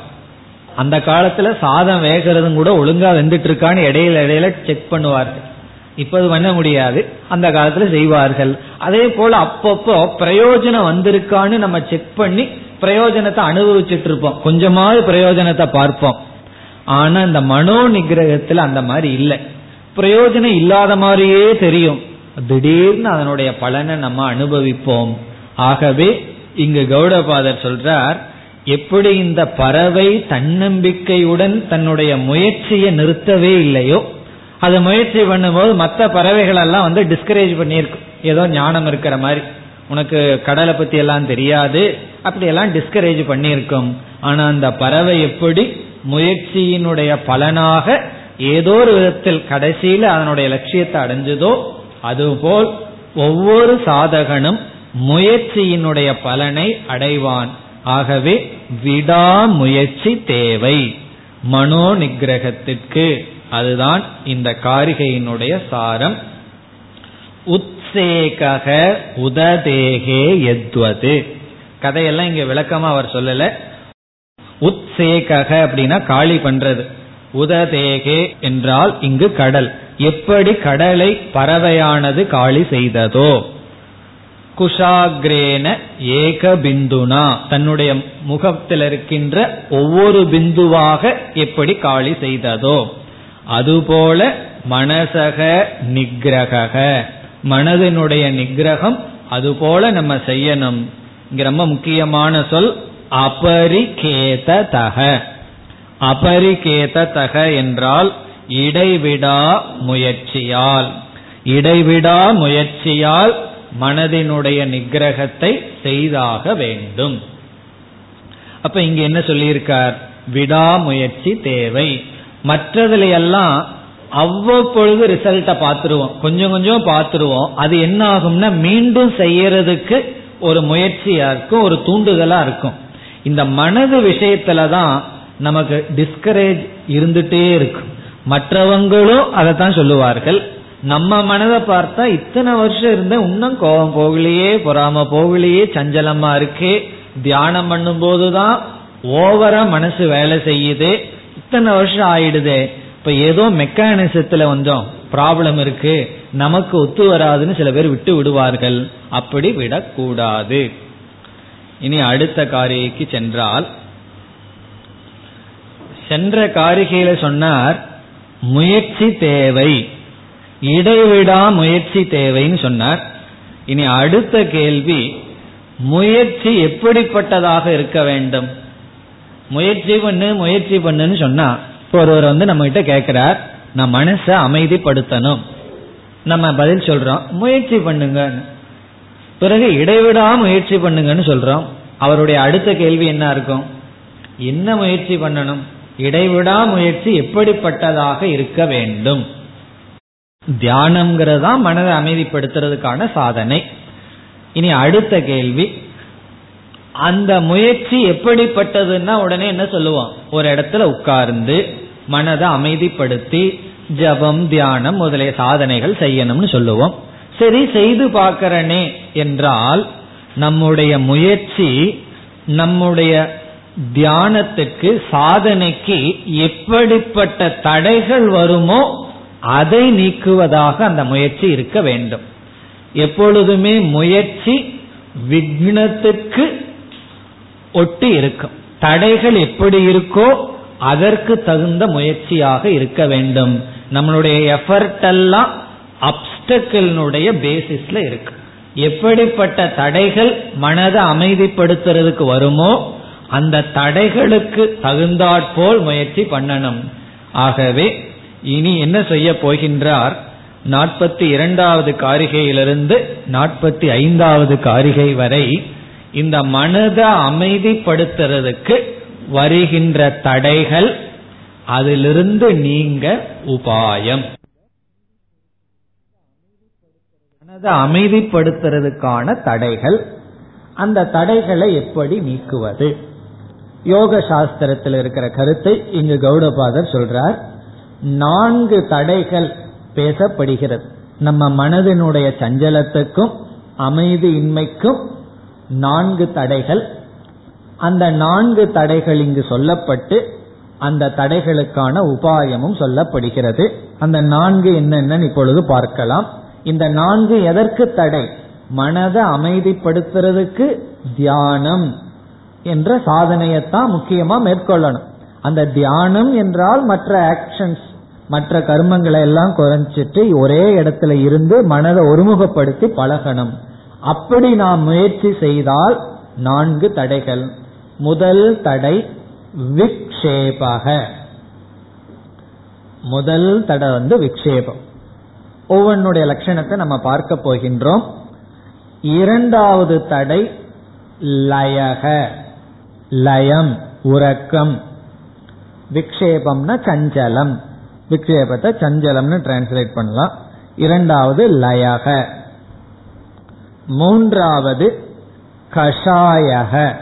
அந்த காலத்துல சாதம் வேகிறதும் கூட ஒழுங்கா வெந்துட்டு இருக்கான்னு இடையில இடையில செக் பண்ணுவார்கள். இப்போது பண்ண முடியாது. அந்த காலத்துல செய்வார்கள். அதே போல அப்பப்போ பிரயோஜனம் வந்திருக்கான்னு நம்ம செக் பண்ணி பிரயோஜனத்தை அனுபவிச்சுட்டு இருப்போம் கொஞ்சமாவது பிரயோஜனத்தை பார்ப்போம். ஆனா இந்த மனோ நிகிரகத்துல அந்த மாதிரி இல்லை. பிரயோஜனம் இல்லாத மாதிரியே தெரியும். திடீர்னு அதனுடைய பலனை நம்ம அனுபவிப்போம். ஆகவே இங்கு கௌடபாதர் சொல்றார் எப்படி இந்த பறவை தன்னம்பிக்கையுடன் தன்னுடைய முயற்சியை நிறுத்தவே இல்லையோ அது முயற்சி பண்ணும்போது மற்ற பறவைகள் எல்லாம் வந்து டிஸ்கரேஜ் பண்ணியிருக்கு. ஏதோ ஞானம் இருக்கிற மாதிரி. உனக்கு கடலை பத்தி எல்லாம் தெரியாது. அப்படியெல்லாம் டிஸ்கரேஜ் பண்ணியிருக்கும். ஆனா அந்த பறவை எப்படி முயற்சியினுடைய பலனாக ஏதோ ஒரு விதத்தில் கடைசியில் அதனுடைய லட்சியத்தை அடைஞ்சதோ அதுபோல் ஒவ்வொரு சாதகனும் முயற்சியினுடைய பலனை அடைவான். ஆகவே விடாமுயற்சி தேவை. மனோ நிகிரகத்திற்கு அதுதான் இந்த காரிகையினுடைய சாரம். உத்சேகக உததேகே எத்வது கதையெல்லாம் இங்க விளக்கமா அவர் சொல்லல. உத்சேகக அப்படின்னா காளி பண்றது. உததேகே என்றால் இங்கு கடல். எப்படி கடலை பறவையானது காளி செய்ததோ? குஷாகிரேன ஏக பிந்துனா தன்னுடைய முகத்தில் இருக்கின்ற ஒவ்வொரு பிந்துவாக எப்படி காளி செய்ததோ அதுபோல மனசக நிகிரக மனதினுடைய நிகிரகம் அதுபோல நம்ம செய்யணும். இங்க ரொம்ப முக்கியமான சொல் அபரிகேததக. அபரிகேததக என்றால் இடைவிடா முயற்சியால். இடைவிடா முயற்சியால் மனதினுடைய நிகிரகத்தை செய்தாக வேண்டும். அப்ப இங்க என்ன சொல்லியிருக்கார்? விடாமுயற்சி தேவை. மற்றதுல எல்லாம் அவ்வப்பொழுது ரிசல்ட்டை பார்த்துருவோம். கொஞ்சம் கொஞ்சம் பார்த்துருவோம். அது என்ன ஆகும்னா மீண்டும் செய்யறதுக்கு ஒரு முயற்சியா இருக்கும் ஒரு தூண்டுதலா இருக்கும். இந்த மனது விஷயத்துல தான் நமக்கு டிஸ்கரேஜ் இருந்துட்டே இருக்கும். மற்றவங்களும் அதைத்தான் சொல்லுவார்கள். நம்ம மனதை பார்த்தா இத்தனை வருஷம் இருந்த இன்னும் கோபம் போகலையே பொறாம போகலையே சஞ்சலமா இருக்கே. தியானம் பண்ணும் போதுதான் ஓவரா மனசு வேலை செய்யுது. இத்தனை வருஷம் ஆயிடுது. இப்ப ஏதோ மெக்கானிசத்துல கொஞ்சம் ப்ராப்ளம் இருக்கு. நமக்கு ஒத்து வராதுன்னு சில பேர் விட்டு விடுவார்கள். அப்படி விடக்கூடாது. இனி அடுத்த காரிகைக்கு சென்றால் சென்ற காரிகையில சொன்னார் முயற்சி தேவை. இடைவிடா முயற்சி தேவைன்னு சொன்னார். இனி அடுத்த கேள்வி முயற்சி எப்படிப்பட்டதாக இருக்க வேண்டும்? முயற்சி பண்ணு முயற்சி பண்ணுன்னு சொன்னா இப்போ ஒருவர் வந்து நம்ம கிட்ட கேட்கிறார் நான் மனசை அமைதிப்படுத்தணும். நம்ம பதில் சொல்றோம் முயற்சி பண்ணுங்க பிறகு இடைவிடா முயற்சி பண்ணுங்கன்னு சொல்றோம். அவருடைய அடுத்த கேள்வி என்ன இருக்கும்? என்ன முயற்சி பண்ணணும்? இடைவிடா முயற்சி எப்படிப்பட்டதாக இருக்க வேண்டும்? தியானம்ங்கிறதா மனதை அமைதிப்படுத்துறதுக்கான சாதனை. இனி அடுத்த கேள்வி. அந்த முயற்சி எப்படிப்பட்டதுன்னா உடனே என்ன சொல்லுவோம் ஒரு இடத்துல உட்கார்ந்து மனதை அமைதிப்படுத்தி ஜபம் தியானம் முதலிய சாதனைகள் செய்யணும்னு சொல்லுவோம். சரி செய்து பார்க்கிறனே என்றால் நம்முடைய முயற்சி நம்முடைய தியானத்துக்கு சாதனைக்கு எப்படிப்பட்ட தடைகள் வருமோ அதை நீக்குவதாக அந்த முயற்சி இருக்க வேண்டும். எப்பொழுதுமே முயற்சி விக்னத்துக்கு ஒட்டி இருக்கும். தடைகள் எப்படி இருக்கோ அதற்கு தகுந்த முயற்சியாக இருக்க வேண்டும். நம்மளுடைய எஃபர்ட் எல்லாம் அப்டக்கினுடைய பேசிஸ்ல இருக்கு. எப்படிப்பட்ட தடைகள் மனதை அமைதிப்படுத்துறதுக்கு வருமோ அந்த தடைகளுக்கு தகுந்தாற்போல் முயற்சி பண்ணணும். ஆகவே இனி என்ன செய்ய போகின்றார்? நாற்பத்தி இரண்டாவது காரிகையிலிருந்து நாற்பத்தி ஐந்தாவது காரிகை வரை இந்த மனதை அமைதிப்படுத்துறதுக்கு வருகின்ற தடைகள் அதிலிருந்து நீங்க உபாயம். மனதை அமைதிப்படுத்துறதுக்கான தடைகள் அந்த தடைகளை எப்படி நீக்குவது? யோக சாஸ்திரத்தில் இருக்கிற கருத்தை இங்கு கௌடபாதர் சொல்றார். நான்கு தடைகள் பேசப்படுகிறது. நம்ம மனதினுடைய சஞ்சலத்துக்கும் அமைதியின்மைக்கும் நான்கு தடைகள். அந்த நான்கு தடைகள் இங்கு சொல்லப்பட்டு அந்த தடைகளுக்கான உபாயமும் சொல்லப்படுகிறது. அந்த நான்கு என்னென்னு இப்பொழுது பார்க்கலாம். இந்த நான்கு எதற்கு தடை? மனதை அமைதிப்படுத்துறதுக்கு தியானம் என்ற சாதனையத்தான் முக்கியமா மேற்கொள்ளணும். அந்த தியானம் என்றால் மற்ற ஆக்ஷன்ஸ் மற்ற கர்மங்களை எல்லாம் குறைஞ்சிட்டு ஒரே இடத்துல இருந்து மனதை ஒருமுகப்படுத்தி பழகணும். அப்படி நாம் முயற்சி செய்தால் நான்கு தடைகள். முதல் தடை விக்ஷேபக. முதல் தடை வந்து விக்ஷேபம். ஒவ்வொன்னுடைய லட்சணத்தை நம்ம பார்க்க போகின்றோம். இரண்டாவது தடை லயக. லயம் உறக்கம். விக்ஷேபம்னா சஞ்சலம். விக்ஷேபத்தை சஞ்சலம்னு டிரான்ஸ்லேட் பண்ணலாம். இரண்டாவது லயக. மூன்றாவது கஷாயக.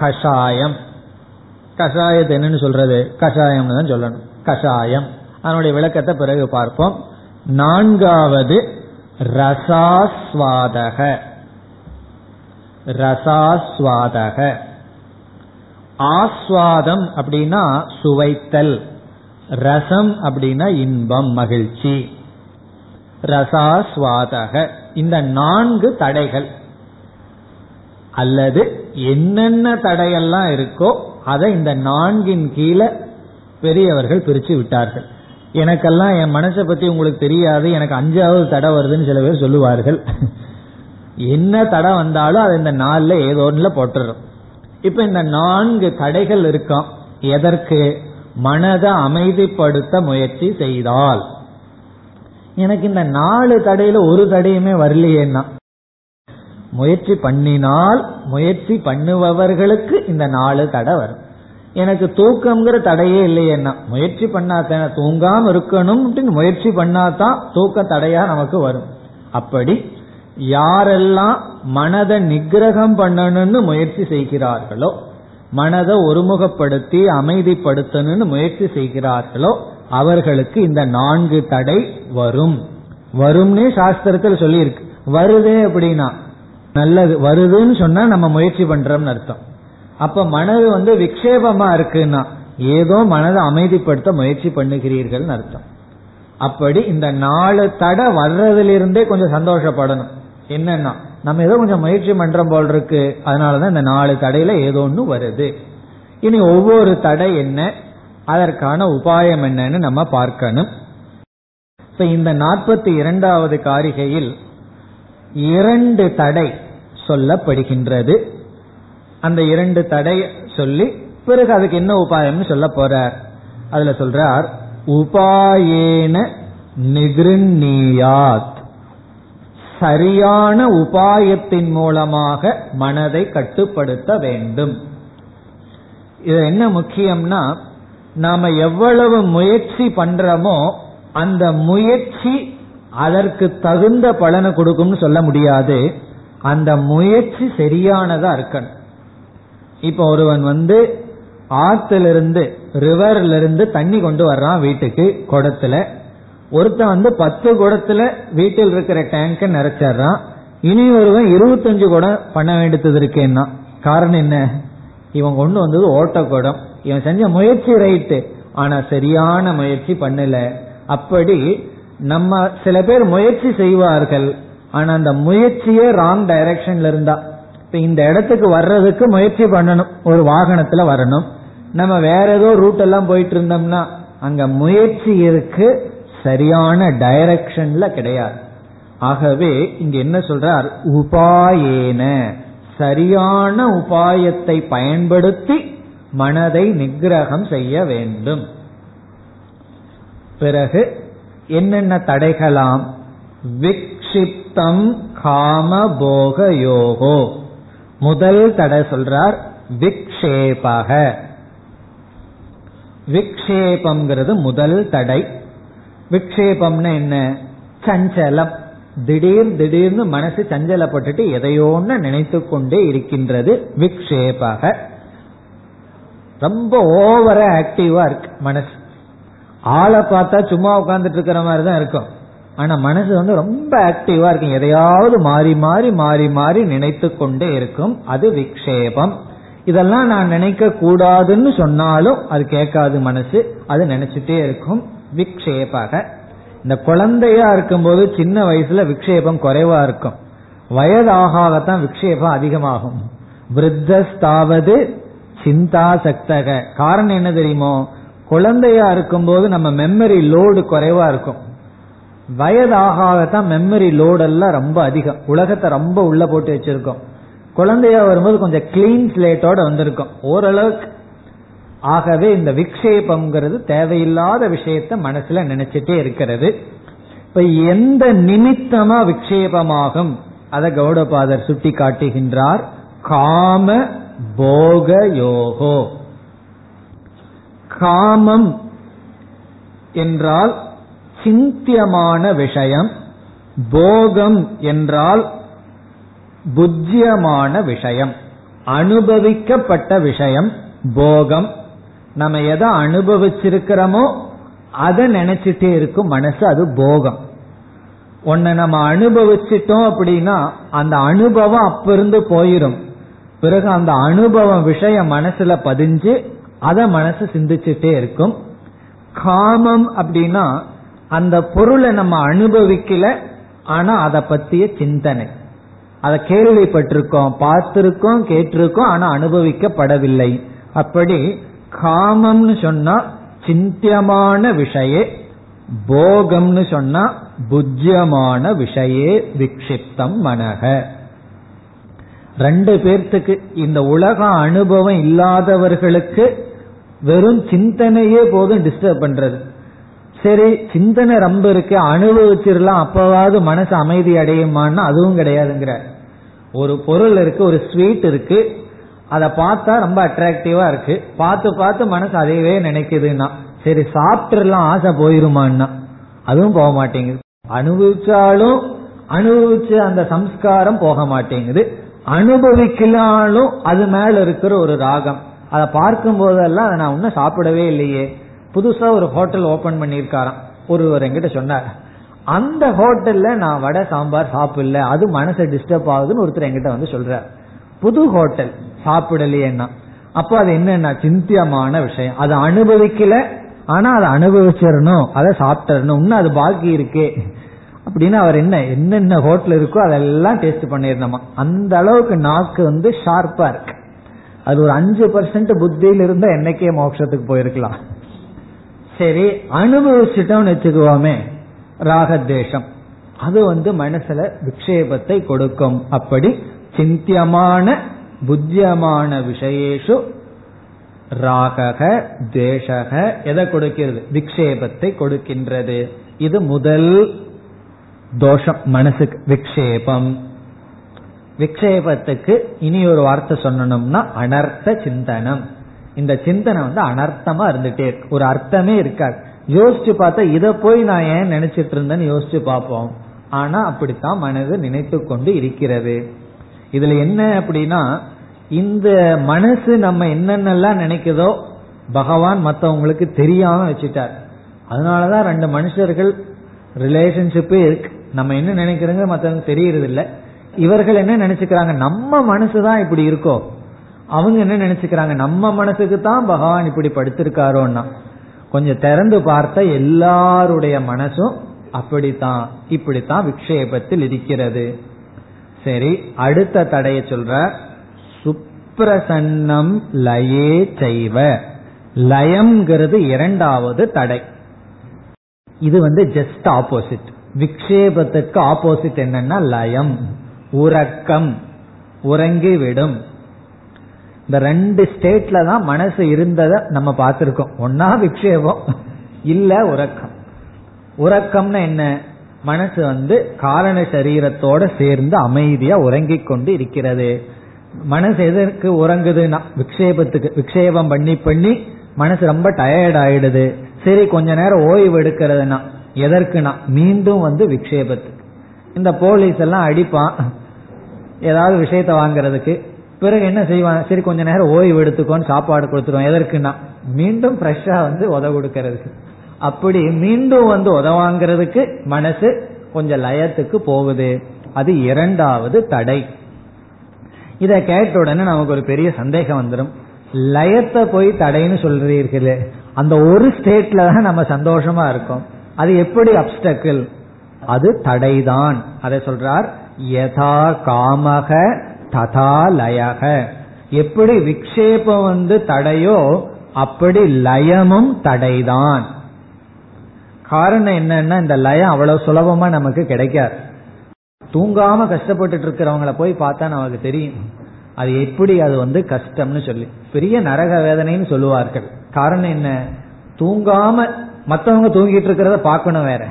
கஷாயம். கஷாயத்தை என்னன்னு சொல்றது? கஷாயம்னு தான் சொல்லணும். கஷாயம். அதனுடைய விளக்கத்தை பிறகு பார்ப்போம். நான்காவது ரசாஸ்வாதக. ரசாஸ்வாதக. ஆஸ்வாதம் அப்படின்னா சுவைத்தல். ரசம் அப்படின்னா இன்பம் மகிழ்ச்சி. ரசாஸ்வாதக. இந்த நான்கு தடைகள். அல்லது என்னென்ன தடையெல்லாம் இருக்கோ அதை இந்த நான்கின் கீழே பெரியவர்கள் பிரிச்சு விட்டார்கள். எனக்கெல்லாம் என் மனசை பத்தி உங்களுக்கு தெரியாது எனக்கு அஞ்சாவது தடை வருதுன்னு சில பேர் சொல்லுவார்கள். என்ன தடை வந்தாலும் அது இந்த நாளில் ஏதோ ஒன்றுல போட்டுறோம். இப்ப இந்த நான்கு தடைகள் இருக்கான் எதற்கு? மனதை அமைதிப்படுத்த முயற்சி செய்தால். எனக்கு இந்த நாலு தடையில ஒரு தடையுமே வரலையேன்னா முயற்சி பண்ணினால் முயற்சி பண்ணுபவர்களுக்கு இந்த நாலு தடை வரும். எனக்கு தூக்கம்ங்கிற தடையே இல்லையேன்னா முயற்சி பண்ணாதான தூங்காம இருக்கணும் முயற்சி பண்ணாதான் தூக்க தடையா நமக்கு வரும். அப்படி யாரெல்லாம் மனதை நிகிரகம் பண்ணணும்னு முயற்சி செய்கிறார்களோ மனதை ஒருமுகப்படுத்தி அமைதிப்படுத்தணும்னு முயற்சி செய்கிறார்களோ அவர்களுக்கு இந்த நான்கு தடை வரும். வரும்னே சாஸ்திரத்தில் சொல்லியிருக்கு. வருதே அப்படின்னா நல்லது வருதுன்னு சொன்னா நம்ம முயற்சி பண்றோம்னு அர்த்தம். அப்ப மனது வந்து விக்ஷேபமா இருக்குன்னா ஏதோ மனதை அமைதிப்படுத்த முயற்சி பண்ணுகிறீர்கள் அர்த்தம். அப்படி இந்த நாலு தடை வர்றதிலிருந்தே கொஞ்சம் சந்தோஷப்படணும். என்னன்னா நம்ம ஏதோ கொஞ்சம் முயற்சி பண்றோம் போல் இருக்கு. அதனாலதான் இந்த நாலு தடையில ஏதோ ஒன்று வருது. இனி ஒவ்வொரு தடை என்ன? அதற்கான உபாயம் என்னன்னு நம்ம பார்க்கணும். இப்ப இந்த நாற்பத்தி இரண்டாவது காரிகையில் இரண்டு தடை சொல்லப்படுகின்றது. அந்த இரண்டு தடை சொல்லி பிறகு அதுக்கு என்ன உபாயம்னு சொல்ல போறார். அதுல சொல்றார் உபாயேன நிகிருண்ணியாத். சரியான உபாயத்தின் மூலமாக மனதை கட்டுப்படுத்த வேண்டும். இது என்ன முக்கியம்னா நாம எவ்வளவு முயற்சி பண்றோமோ அந்த முயற்சி அதற்கு தகுந்த பலனை கொடுக்கும்னு சொல்ல முடியாது. அந்த முயற்சி சரியானதா இருக்கணும். இப்ப ஒருவன் வந்து ஆத்திலிருந்து ரிவர்ல இருந்து தண்ணி கொண்டு வர்றான் வீட்டுக்கு குடத்துல. ஒருத்தன் வந்து பத்து குடத்துல வீட்டில் இருக்கிற டேங்க நிறைச்சிடுறான் இனி ஒருவன் இருபத்தஞ்சு குடம் பண்ண வேண்டியது இருக்கேன்னா காரணம் என்ன? இவன் கொண்டு வந்தது ஓட்ட குடம் இவன் செஞ்ச முயற்சி ரைட்டு ஆனா சரியான முயற்சி பண்ணல. அப்படி நம்ம சில பேர் முயற்சி செய்வார்கள். ஆனா அந்த முயற்சியே ராங் டைரக்ஷன்ல இருந்தா இப்ப இந்த இடத்துக்கு வர்றதுக்கு முயற்சி பண்ணணும். ஒரு வாகனத்துல வரணும். நம்ம வேற ஏதோ ரூட் எல்லாம் போயிட்டு இருந்தோம்னா அங்க முயற்சி இருக்கு. சரியான டைரக்ஷன்ல கிடையாது. ஆகவே இங்க என்ன சொல்றார்? உபாயேன. சரியான உபாயத்தை பயன்படுத்தி மனதை நிகிரகம் செய்ய வேண்டும். பிறகு என்னென்ன தடைகளாம்? விக்ஷிப்தம் காம போக யோகோ முதல் தடை சொல்றார் விக்ஷேபக. விக்ஷேபம்ங்கிறது முதல் தடை. விக்ஷேபம்னு என்ன? சஞ்சலம். திடீர் திடீர்னு மனசு சஞ்சலப்பட்டுட்டு எதையோன்னு நினைத்து கொண்டே இருக்கின்றது விக்ஷேபாக. ரொம்ப ஓவரா ஆக்டிவா இருக்கு மனசு. ஆளை பார்த்தா சும்மா உட்கார்ந்துட்டு இருக்கிற மாதிரி தான் இருக்கும். ஆனா மனசு வந்து ரொம்ப ஆக்டிவா இருக்கும். எதையாவது மாறி மாறி மாறி மாறி நினைத்து கொண்டே இருக்கும். அது விக்ஷேபம். இதெல்லாம் நான் நினைக்க கூடாதுன்னு சொன்னாலும் அது கேட்காது மனசு. அது நினைச்சிட்டே இருக்கும். விக்ஷேபக. இந்த குழந்தையா இருக்கும்போது சின்ன வயசுல விக்ஷேபம் குறைவா இருக்கும். வயதாகத்தான் விக்ஷேபம் அதிகமாகும். விருத்தஸ்தாவது சிந்தா சக்தக காரணம் என்ன தெரியுமோ? குழந்தையா இருக்கும்போது நம்ம மெமரி லோடு குறைவா இருக்கும். வயதாகத்தான் மெமரி லோடு எல்லாம் ரொம்ப அதிகம். உலகத்தை ரொம்ப உள்ள போட்டு வச்சிருக்கோம். குழந்தையா வரும்போது கொஞ்சம் கிளீன் ஸ்லேட்டோட வந்திருக்கும். ஓரளவுக்கு ஆகவே இந்த விக்ஷேபம்ங்கிறது தேவையில்லாத விஷயத்த மனசுல நினைச்சிட்டே இருக்கிறது. இப்ப எந்த நிமித்தமா விக்ஷேபமாகும்? அதை கௌடபாதர் சுட்டி காட்டுகின்றார் காம போக யோகோ. காமம் என்றால் சிந்தியமான விஷயம். போகம் என்றால் புத்தியமான விஷயம். அனுபவிக்கப்பட்ட விஷயம். போகம். நம்ம எதை அனுபவிச்சிருக்கிறோமோ அதை நினைச்சிட்டே இருக்கும் மனசு அது போகம். ஒன்ன நம்ம அனுபவிச்சிட்டோம் அப்படின்னா அந்த அனுபவம் அப்ப இருந்து போயிரும். பிறகு அந்த அனுபவம் விஷயம் மனசுல பதிஞ்சு அதை மனசு சிந்திச்சுட்டே இருக்கும். காமம் அப்படின்னா அந்த பொருளை நம்ம அனுபவிக்கல ஆனா அதை பத்திய சிந்தனை. அதை கேள்விப்பட்டிருக்கோம் பார்த்திருக்கோம் கேட்டிருக்கோம் ஆனா அனுபவிக்கப்படவில்லை. அப்படி காமம்னு சொன்னா சிந்தியமான விஷய போகம்னு சொன்னா புஜ்யமான விஷயே விக்ஷிப்தம் மனக ரெண்டு பேர்த்துக்கு இந்த உலக அனுபவம் இல்லாதவர்களுக்கு வெறும் சிந்தனையே போதும் டிஸ்டர்ப் பண்றது. சரி சிந்தனை ரொம்ப இருக்கு அனுபவிச்சிடலாம் அப்பவாவது மனசு அமைதி அடையுமான்னா அதுவும் கிடையாதுங்கிற. ஒரு பொருள் இருக்கு ஒரு ஸ்வீட் இருக்கு அதை பார்த்தா ரொம்ப அட்ராக்டிவா இருக்கு. பார்த்து பார்த்து மனசு அதையவே நினைக்குதுன்னா சரி சாப்பிட்டுலாம் ஆசை போயிருமான்னா அதுவும் போக மாட்டேங்குது. அனுபவிச்சாலும் அனுபவிச்சு அந்த சம்ஸ்காரம் போக மாட்டேங்குது. அனுபவிக்கலாலும் அது மேல இருக்கிற ஒரு ராகம். அதை பார்க்கும் போதெல்லாம் நான் இன்னும் சாப்பிடவே இல்லையே. புதுசா ஒரு ஹோட்டல் ஓபன் பண்ணியிருக்காராம். ஒருவர் என்கிட்ட சொன்னார் அந்த ஹோட்டல்ல நான் வடை சாம்பார் சாப்பிடல. அது மனசை டிஸ்டர்ப் ஆகுதுன்னு ஒருத்தர் என்கிட்ட வந்து சொல்றார். புது ஹோட்டல். சாப்பிடலையேன்னா. அப்போ அது என்னன்னா சிந்தியமான விஷயம். அதை அனுபவிக்கல ஆனா அதை அனுபவிச்சிடணும் அதை சாப்பிட்டுறணும் இன்னும் அது பாக்கி இருக்கே. அப்படின்னு அவர் என்ன என்னென்ன ஹோட்டல் இருக்கோ அதெல்லாம் டேஸ்ட் பண்ணிருந்தோமா அந்த அளவுக்கு நாக்கு வந்து ஷார்ப்பா இருக்கு. அது ஒரு அஞ்சு பர்சன்ட் புத்தியில இருந்தா என்னைக்கே மோட்சத்துக்கு போயிருக்கலாம். சரி அனுபவிச்சுட்டோம்னு வச்சுக்குவோமே. ராகத்வேஷம். அது வந்து மனசுல விக்ஷேபத்தை கொடுக்கும். அப்படி சிந்தியமான புத்தியமான விஷயேஷு ராகக தேசக எதை கொடுக்கிறது? விக்ஷேபத்தை கொடுக்கின்றது. இது முதல் தோஷம் மனசுக்கு விக்ஷேபம். விக்ஷேபத்துக்கு இனி ஒரு வார்த்தை சொல்லணும்னா அனர்த்த சிந்தனம். இந்த சிந்தனை வந்து அனர்த்தமா இருந்துட்டே இருக்கு. ஒரு அர்த்தமே இருக்காது. யோசிச்சு பார்த்தா இதை போய் நான் ஏன் நினைச்சிட்டு இருந்தேன்னு யோசிச்சு பார்ப்போம். ஆனா அப்படித்தான் மனது நினைத்து கொண்டு இருக்கிறது. இதுல என்ன அப்படின்னா இந்த மனசு நம்ம என்னென்னலாம் நினைக்குதோ பகவான் மற்றவங்களுக்கு தெரியாம வச்சுட்டார். அதனாலதான் ரெண்டு மனுஷர்கள் ரிலேஷன்ஷிப்பே இருக்கு. நம்ம என்ன நினைக்கிறோங்க மற்றவங்க தெரியறது இல்லை இவர்கள் என்ன நினைச்சுக்கிறாங்க நம்ம மனசு தான் இப்படி இருக்கோ? அவங்க என்ன நினைச்சுக்கிறாங்க நம்ம மனசுக்கு தான் பகவான் இப்படி படுத்திருக்காரோன்னா? கொஞ்சம் திறந்து பார்த்த எல்லாருடைய மனசும் அப்படித்தான் இப்படித்தான் விக்ஷேபத்தில் இருக்கிறது. சரி அடுத்த தடைய சொல்ற. சுப்பிரசன்னம் லயே செய்வ. லயம்ங்கிறது இரண்டாவது தடை. இது வந்து ஜஸ்ட் ஆப்போசிட் விக்ஷேபத்துக்கு ஆப்போசிட் என்னன்னா லயம். உறக்கம் உறங்கிவிடும். இந்த ரெண்டு ஸ்டேட்ல தான் மனசு இருந்ததை நம்ம பார்த்திருக்கோம். ஒன்னா விக்ஷேபம் இல்ல உறக்கம். உறக்கம்னா என்ன? மனசு வந்து காரண சரீரத்தோட சேர்ந்து அமைதியா உறங்கிக் கொண்டு இருக்கிறது. மனசு எதற்கு உறங்குதுன்னா விக்ஷேபத்துக்கு விக்ஷேபம் பண்ணி பண்ணி மனசு ரொம்ப டயர்ட் ஆயிடுது. சரி கொஞ்ச நேரம் ஓய்வு எடுக்கிறதுனா எதற்குனா மீண்டும் வந்து விக்ஷேபத்துக்கு. இந்த போலீஸ் எல்லாம் அடிப்பான் ஏதாவது விஷயத்த வாங்குறதுக்கு. பிறகு என்ன செய்வான் சரி கொஞ்ச நேரம் ஓய்வு எடுத்துக்கோன்னு சாப்பாடு கொடுத்துருவோம். எதற்குனா மீண்டும் ஃப்ரெஷ்ஷா வந்து உதவு கொடுக்கறதுக்கு. அப்படி மீண்டும் வந்து உதவாங்கிறதுக்கு மனசு கொஞ்சம் லயத்துக்கு போகுது. அது இரண்டாவது தடை. இத கேட்ட உடனே நமக்கு ஒரு பெரிய சந்தேகம் வந்துடும் லயத்தை போய் தடைன்னு சொல்றீர்களே அந்த ஒரு ஸ்டேட்ல தான் நம்ம சந்தோஷமா இருக்கோம். அது எப்படி அப்டக்கிள் அது தடைதான். அதை சொல்றார் யதா காமக ததா லயக. எப்படி விக்ஷேபம் வந்து தடையோ அப்படி லயமும் தடைதான். காரணம் என்னன்னா இந்த லயம் அவ்வளவு சுலபமா நமக்கு கிடைக்காது. தூங்காம கஷ்டப்பட்டுட்டு இருக்கிறவங்கள போய் பார்த்தா நமக்கு தெரியும். அது எப்படி அது வந்து கஷ்டம்னு சொல்லி. பெரிய நரக வேதனைன்னு சொல்லுவார்கள். காரணம் என்ன? தூங்காம மற்றவங்க தூங்கிட்டு இருக்கிறத பார்க்கணும் வேற.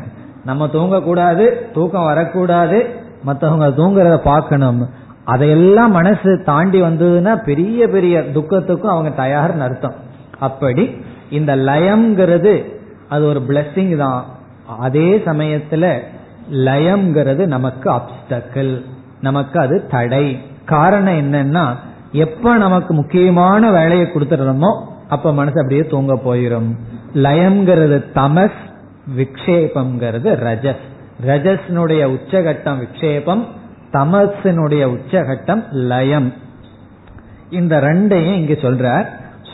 நம்ம தூங்கக்கூடாது தூக்கம் வரக்கூடாது மற்றவங்க தூங்குறத பார்க்கணும். அதையெல்லாம் மனசு தாண்டி வந்ததுன்னா பெரிய பெரிய துக்கத்துக்கும் அவங்க தயார்னு அர்த்தம். அப்படி இந்த லயம்ங்கிறது அது ஒரு பிளஸ்ஸிங் தான். அதே சமயத்துல லயம்ங்கிறது நமக்கு அப்டக்கிள் நமக்கு அது தடை. காரணம் என்னன்னா எப்ப நமக்கு முக்கியமான வேலையை கொடுத்துடுறோமோ அப்ப மனசு அப்படியே தூங்க போயிடும் லயம்ங்கிறது தமஸ் விக்ஷேபம்ங்கிறது ரஜஸ். ரஜஸ்னுடைய உச்சகட்டம் விக்ஷேபம் தமசினுடைய உச்சகட்டம் லயம். இந்த ரெண்டையும் இங்க சொல்றார்.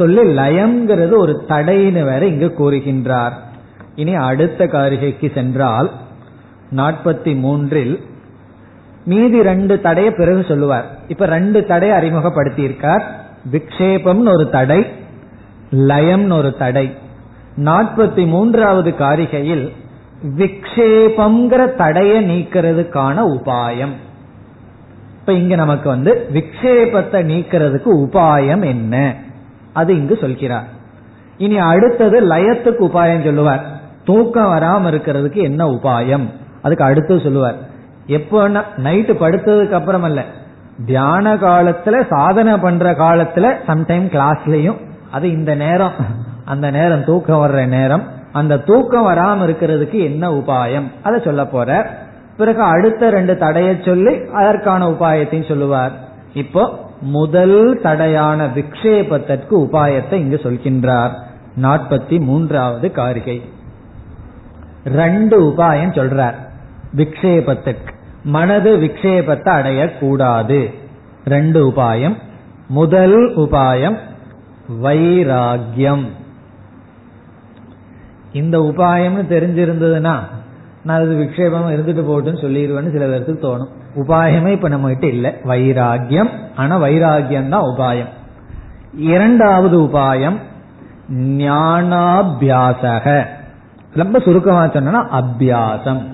சொல்லி லயம்ங்கிறது ஒரு தடைன்னு வேற இங்கு கூறுகின்றார். இனி அடுத்த காரிகைக்கு சென்றால் நாற்பத்தி மூன்றில் மீதி ரெண்டு தடைய பிறகு சொல்லுவார். இப்ப ரெண்டு தடையை அறிமுகப்படுத்தி இருக்கார் விக்ஷேபம்னு ஒரு தடை லயம்னு ஒரு தடை. நாற்பத்தி மூன்றாவது காரிகையில் விக்ஷேபம்ங்கிற தடையை நீக்கிறதுக்கான உபாயம். இப்ப இங்க நமக்கு வந்து விக்ஷேபத்தை நீக்கிறதுக்கு உபாயம் என்ன? அது இங்கு சொல்கிறார். இனி அடுத்தது லயத்துக்கு உபாயம் சொல்லுவார். தூக்கம் வராம இருக்கிறதுக்கு என்ன உபாயம்? அதுக்கு அடுத்து சொல்லுவார். எப்போ நைட்டு படுத்ததுக்கு அப்புறம் அல்ல தியான காலத்துல சாதனை பண்ற காலத்துல சம்டைம் கிளாஸ்லயும் அது இந்த நேரம் அந்த நேரம் தூக்கம் வர்ற நேரம் அந்த தூக்கம் வராம இருக்கிறதுக்கு என்ன உபாயம்? அதை சொல்ல போற பிறகு அடுத்த ரெண்டு தடையை சொல்லி அதற்கான உபாயத்தையும் சொல்லுவார். இப்போ முதல் தடையான விக்ஷேபத்திற்கு உபாயத்தை இங்கு சொல்கின்றார். நாற்பத்தி மூன்றாவது காரிகை. ரெண்டு உபாயம் சொல்றார். விக்ஷேபத்துக்கு மனது விக்ஷேபத்தை அடையக்கூடாது. ரெண்டு உபாயம். முதல் உபாயம் வைராகியம் இந்த உபாயம்னு தெரிஞ்சிருந்ததுன்னா நான் அது விக்ஷேபம் இருந்துட்டு போட்டுன்னு சொல்லிடுவேன்னு சில பேருக்கு தோணும். உபாயமே இப்ப நம்ம கிட்ட இல்லை. வைராகியம். ஆனா வைராகியம் தான் உபாயம். இரண்டாவது உபாயம் ஞானாபியாசக. ரொம்ப சுருக்கமா சொன்னா அபியாசம்.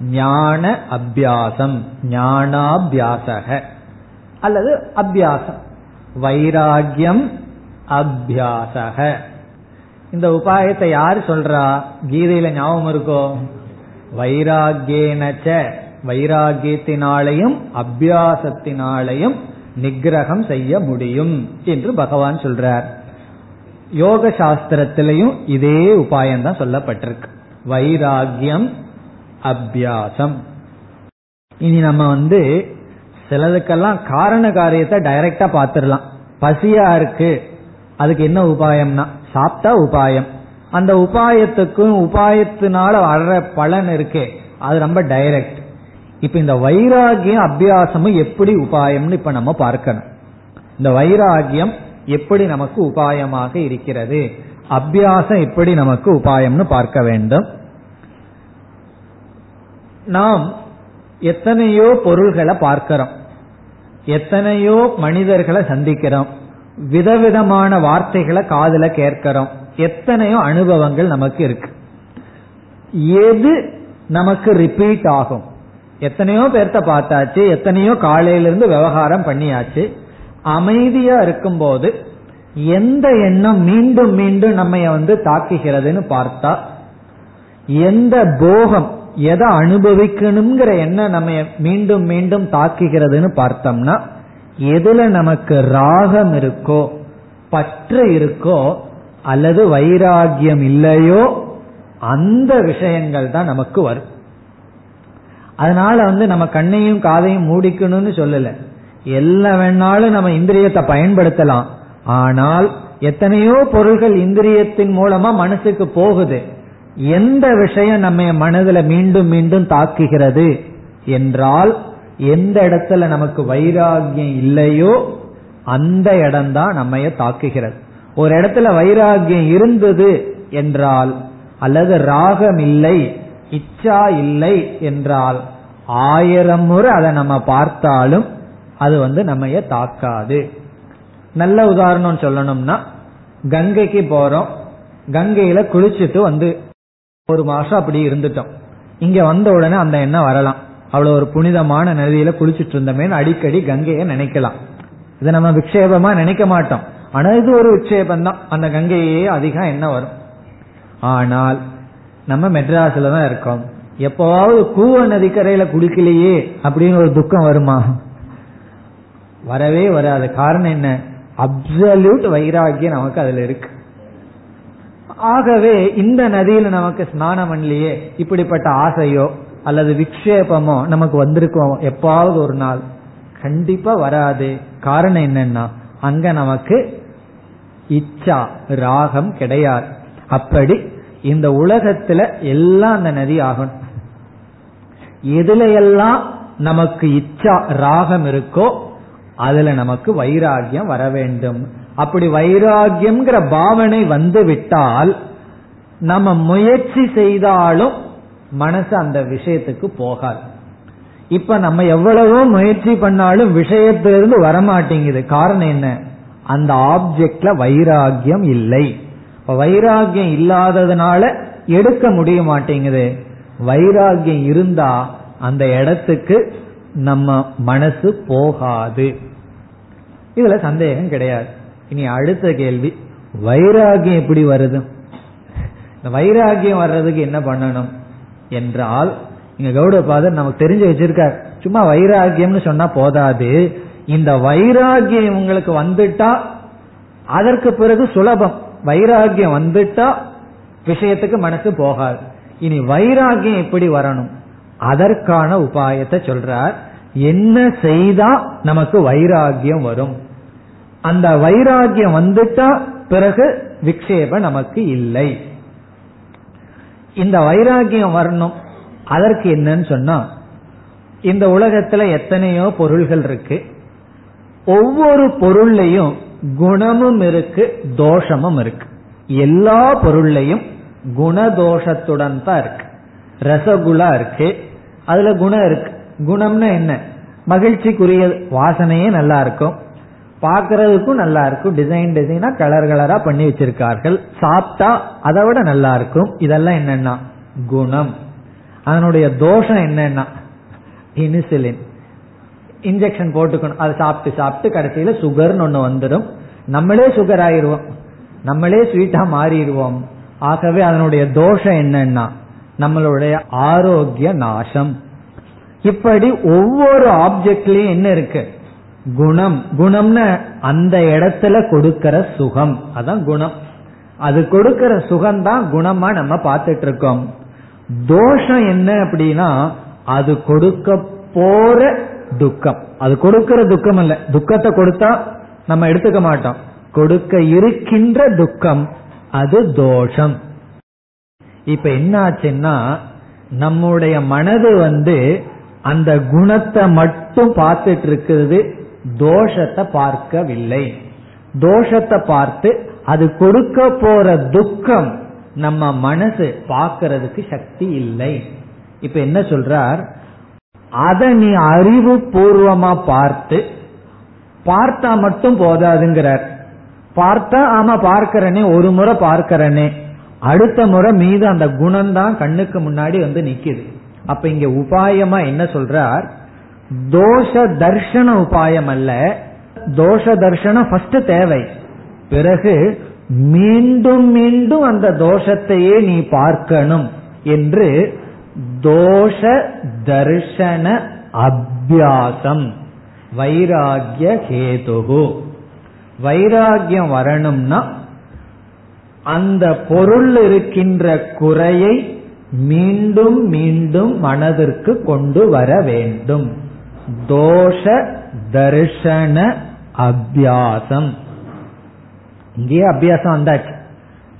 ஞான அபியாசம். ஞானாபியாசக. அல்லது அபியாசம். வைராகியம் அபியாசக. இந்த உபாயத்தை யார் சொல்றா? கீதையில ஞாபகம் இருக்கோ? வைராகியனச்ச வைராகியத்தினாலையும் அபியாசத்தினாலையும் நிகிரகம் செய்ய முடியும் என்று பகவான் சொல்றார். யோக சாஸ்திரத்திலையும் இதே உபாயம் தான் சொல்லப்பட்டிருக்கு. வைராகியம் அபியாசம். இனி நம்ம வந்து சிலதுக்கெல்லாம் காரண காரியத்தை டைரக்டா பாத்துடலாம் பசியா இருக்கு. அதுக்கு என்ன உபாயம்னா சாப்பிட்டா உபாயம். அந்த உபாயத்துக்கும் உபாயத்தினால வர்ற பலன் இருக்கே. அது ரொம்ப டைரக்ட் இப்ப இந்த வைராகியம் அபியாசமும் எப்படி உபாயம்னு இப்ப நம்ம பார்க்கணும். இந்த வைராகியம் எப்படி நமக்கு உபாயமாக இருக்கிறது? அபியாசம் எப்படி நமக்கு உபாயம்னு பார்க்க வேண்டும். நாம் எத்தனையோ பொருள்களை பார்க்கிறோம். எத்தனையோ மனிதர்களை சந்திக்கிறோம். விதவிதமான வார்த்தைகளை காதல கேட்கிறோம். எத்தனையோ அனுபவங்கள் நமக்கு இருக்கு. எது நமக்கு ரிப்பீட் ஆகும்? எத்தனையோ பேர்த்த பார்த்தாச்சு எத்தனையோ காலையிலிருந்து விவகாரம் பண்ணியாச்சு. அமைதியா இருக்கும்போது எந்த எண்ணம் மீண்டும் மீண்டும் நம்ம வந்து தாக்குகிறதுன்னு பார்த்தா எந்த போகம் எதை அனுபவிக்கணுங்கிற எண்ணம் நம்ம மீண்டும் மீண்டும் தாக்குகிறதுன்னு பார்த்தோம்னா எதுல நமக்கு ராகம் இருக்கோ பற்று இருக்கோ அல்லது வைராகியம் இல்லையோ அந்த விஷயங்கள் தான் நமக்கு வரும். அதனால வந்து நம்ம கண்ணையும் காதையும் மூடிக்கணும்னு சொல்லல. எல்லாம் வேணாலும் நம்ம இந்திரியத்தை பயன்படுத்தலாம். ஆனால் எத்தனையோ பொருள்கள் இந்திரியத்தின் மூலமா மனசுக்கு போகுது. எந்த விஷயம் நம்ம மனதில் மீண்டும் மீண்டும் தாக்குகிறது என்றால் எந்த இடத்துல நமக்கு வைராகியம் இல்லையோ அந்த இடம்தான் நம்ம தாக்குகிறது. ஒரு இடத்துல வைராகியம் இருந்தது என்றால் அல்லது ராகம் இல்லை இச்சா இல்லை என்றால் ஆயிரம் முறை அதை நம்ம பார்த்தாலும் அது வந்து நம்ம தாக்காது. நல்ல உதாரணம் சொல்லணும்னா கங்கைக்கு போறோம். கங்கையில குளிச்சுட்டு வந்து ஒரு மாசம் அப்படி இருந்துட்டோம். இங்க வந்த உடனே அந்த எண்ணம் வரலாம். அவ்வளவு ஒரு புனிதமான நதியில குளிச்சுட்டு இருந்தமே அடிக்கடி கங்கையை நினைக்கலாம். இதை நம்ம விக்ஷேபமா நினைக்க மாட்டோம். ஆனா இது ஒரு விக்ஷேபம் தான் அந்த கங்கையே அதிகம் என்ன வரும்? ஆனால் நம்ம மெட்ராஸ்ல தான் இருக்கோம். எப்பவாவது கூவ நதிக்கரையில குளிக்கலையே அப்படின்னு ஒரு துக்கம் வருமா? வரவே வராது. காரணம் என்ன? அப்சல்யூட் வைராகியம் நமக்கு அதுல இருக்கு. ஆகவே இந்த நதியில நமக்கு ஸ்நானம் பண்ணலையே இப்படிப்பட்ட ஆசையோ அல்லது விக்ஷேபமோ நமக்கு வந்திருக்கோம் எப்பாவது ஒரு நாள். கண்டிப்பா வராது. காரணம் என்னன்னா அங்க நமக்கு இச்சா ராகம் கிடையாது. அப்படி இந்த உலகத்துல எல்லாம் அந்த நதி ஆகணும். எதுல எல்லாம் நமக்கு இச்சா ராகம் இருக்கோ அதுல நமக்கு வைராகியம் வர வேண்டும். அப்படி வைராகியம்ங்கிற பாவனை வந்து விட்டால் நம்ம முயற்சி செய்தாலும் மனசு அந்த விஷயத்துக்கு போகாது. இப்ப நம்ம எவ்வளவோ முயற்சி பண்ணாலும் விஷயத்திலிருந்து வரமாட்டேங்குது. காரணம் என்ன? அந்த ஆப்ஜெக்ட்ல வைராகியம் இல்லை. வைராகியம் இல்லாததுனால எடுக்க முடிய மாட்டேங்குது வைராகியம் இருந்தா அந்த இடத்துக்கு நம்ம மனசு போகாது. இதுல சந்தேகம் கிடையாது. இனி அடுத்த கேள்வி வைராகியம் எப்படி வருது? இந்த வைராகியம் வர்றதுக்கு என்ன பண்ணணும்? என்றால் இங்க கௌடபாதர் நமக்கு தெரிஞ்சு வச்சிருக்கார். சும்மா வைராகியம்னு சொன்னா போதாது. இந்த வைராகியம் உங்களுக்கு வந்துட்டா அதற்கு பிறகு சுலபம். வைராகியம் வந்துட்டா விஷயத்துக்கு மனசு போகாது. இனி வைராகியம் எப்படி வரணும்? அதற்கான உபாயத்தை சொல்றார். என்ன செய்தா நமக்கு வைராகியம் வரும்? அந்த வைராகியம் வந்துட்டா பிறகு விக்ஷேபம் நமக்கு இல்லை. இந்த வைராகியம் வரணும் அதற்கு என்னன்னு சொன்னா இந்த உலகத்துல எத்தனையோ பொருள்கள் இருக்கு. ஒவ்வொரு பொருள்லையும் குணமும் இருக்கு தோஷமும் இருக்கு. எல்லா பொருள்லையும் குணதோஷத்துடன் தான் இருக்கு. ரசகுலா இருக்கு அதுல குணம் இருக்கு. குணம்னா என்ன? மகிழ்ச்சிக்குரிய வாசனையே நல்லா இருக்கும். பார்க்கறதுக்கும் நல்லா இருக்கும். டிசைன் டிசைனா கலர் கலரா பண்ணி வச்சிருக்கார்கள். சாப்பிட்டா அதை விட நல்லா இருக்கும். இதெல்லாம் என்னன்னா குணம். அதனுடைய தோஷம் என்னன்னா இனிசிலின். இன்ஜெக்ஷன் போட்டுக்கணும். அதை சாப்பிட்டு சாப்பிட்டு கடைசியில சுகர்னு ஒண்ணு வந்துடும். நம்மளே சுகர் ஆயிடுவோம் நம்மளே ஸ்வீட்டா மாறிடுவோம். ஆகவே அதனுடைய தோஷம் என்னன்னா நம்மளுடைய ஆரோக்கிய நாசம். இப்படி ஒவ்வொரு ஆப்ஜெக்ட்லயும் என்ன இருக்கு? குணம். குணம்னு அந்த இடத்துல கொடுக்கிற சுகம். அதான் குணம். அது கொடுக்கிற சுகம் தான் குணமா நம்ம பார்த்துட்டு இருக்கோம் தோஷம் என்ன அப்படின்னா அது கொடுக்க போற துக்கம். அது கொடுக்கிற துக்கம் இல்ல துக்கத்தை கொடுத்தா நம்ம எடுத்துக்க மாட்டோம். கொடுக்க இருக்கின்ற துக்கம் அது தோஷம். இப்ப என்ன ஆச்சுன்னா நம்முடைய மனது வந்து அந்த குணத்தை மட்டும் பார்த்துட்டு இருக்கிறது தோஷத்தை பார்க்கவில்லை. தோஷத்தை பார்த்து அது கொடுக்க போற துக்கம் நம்ம மனசு பார்க்கறதுக்கு சக்தி இல்லை. இப்ப என்ன சொல்றார்? அதை நீ அறிவு பூர்வமா பார்த்து பார்த்தா மட்டும் போதாதுங்கிறார். பார்த்தா ஆமா பார்க்கிறனே ஒரு முறை பார்க்கிறனே. அடுத்த முறை மீது அந்த குணம் தான் கண்ணுக்கு முன்னாடி வந்து நிக்குது. அப்ப இங்க உபாயமா என்ன சொல்றார்? தோஷ தர்ஷன உபாயம் அல்ல. தோஷ தர்ஷனம் ஃபர்ஸ்ட் தேவை. பிறகு மீண்டும் மீண்டும் அந்த தோஷத்தையே நீ பார்க்கணும் என்று தோஷ தர்ஷன அபியாசம். வைராகிய ஹேதுகு. வைராகியம் வரணும்னா அந்த பொருள் இருக்கின்ற குறையை மீண்டும் மீண்டும் மனதிற்கு கொண்டு வர வேண்டும். தோஷ தர்ஷன அபியாசம். இங்கேயே அபியாசம் வந்தாச்சு.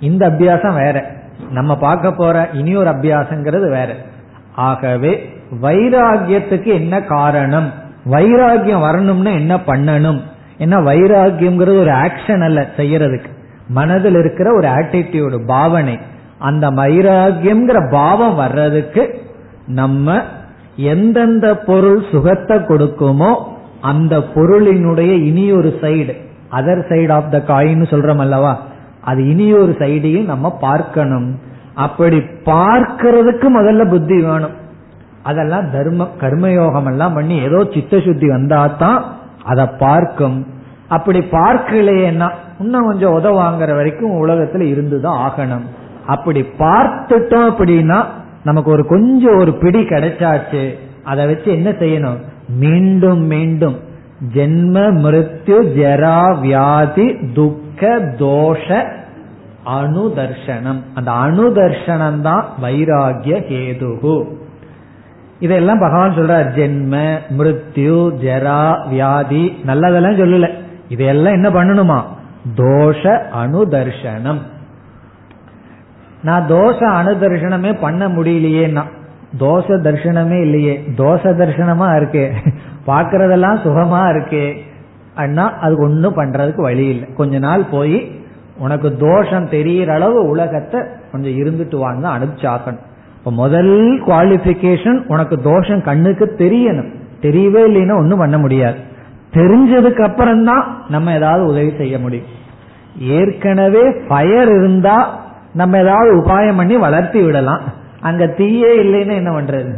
இந்த அபியாசம் வேற. நம்ம பார்க்க போற இனி ஒரு அபியாசங்கிறது வேற. ஆகவே வைராகியத்துக்கு என்ன காரணம்? வைராகியம் வரணும்னா என்ன பண்ணணும்? ஏன்னா வைராகியம்ங்கிறது ஒரு ஆக்ஷன் அல்ல செய்யறதுக்கு. மனதில் இருக்கிற ஒரு ஆட்டிடியூடு பாவனை. அந்த வைராகியம்ங்கிற பாவம் வர்றதுக்கு நம்ம எந்தெந்த பொருள் சுகத்தை கொடுக்குமோ அந்த பொருளினுடைய இனி ஒரு side other side of the coin சொல்றோம் அல்லவா? அது இனி ஒரு சைடையும் நம்ம பார்க்கணும். அப்படி பார்க்கறதுக்கு முதல்ல புத்தி வேணும். அதெல்லாம் தர்ம கர்மயோகம் எல்லாம் பண்ணி ஏதோ சித்த சுத்தி வந்தாதான் அதை பார்க்கும். அப்படி பார்க்கலையேன்னா இன்னும் கொஞ்சம் உதவாங்கிற வரைக்கும் உலகத்துல இருந்துதான் ஆகணும். அப்படி பார்த்துட்டோம் அப்படின்னா நமக்கு ஒரு கொஞ்சம் ஒரு பிடி கிடைச்சாச்சு. அதை வச்சு என்ன செய்யணும்? மீண்டும் மீண்டும். ஜென்ம மிருத்யு ஜரா வியாதி துக்க தோஷ அணுதர்ஷனம் அந்த அணுதர்ஷனம் தான் வைராகிய கேதுகு இதெல்லாம் பகவான் சொல்றார் ஜென்ம மிருத்யு ஜரா வியாதி நல்லதெல்லாம் சொல்லல. இதையெல்லாம் என்ன பண்ணணுமா? தோஷ அணுதர்ஷனம் நான் தோஷ அணுதர்ஷனமே பண்ண முடியலையேன்னா தோஷ தர்ஷனமே இல்லையே தோஷ தர்ஷனமா இருக்கே. பாக்குறதெல்லாம் சுகமா இருக்கே. அண்ணா அது ஒன்றும் பண்றதுக்கு வழி இல்லை. கொஞ்ச நாள் போய் உனக்கு தோஷம் தெரியற அளவு உலகத்தை கொஞ்சம் இருந்துட்டு வாங்க அனுப்பிச்சாக்கணும். இப்ப முதல் குவாலிபிகேஷன் உனக்கு தோஷம் கண்ணுக்கு தெரியணும். தெரியவே இல்லைன்னா ஒன்றும் பண்ண முடியாது. தெரிஞ்சதுக்கு அப்புறம் தான் நம்ம ஏதாவது உதவி செய்ய முடியும். ஏற்கனவே ஃபயர் இருந்தா நம்ம ஏதாவது உபாயம் பண்ணி வளர்த்தி விடலாம். அங்க தீயே இல்லைன்னா என்ன பண்றது?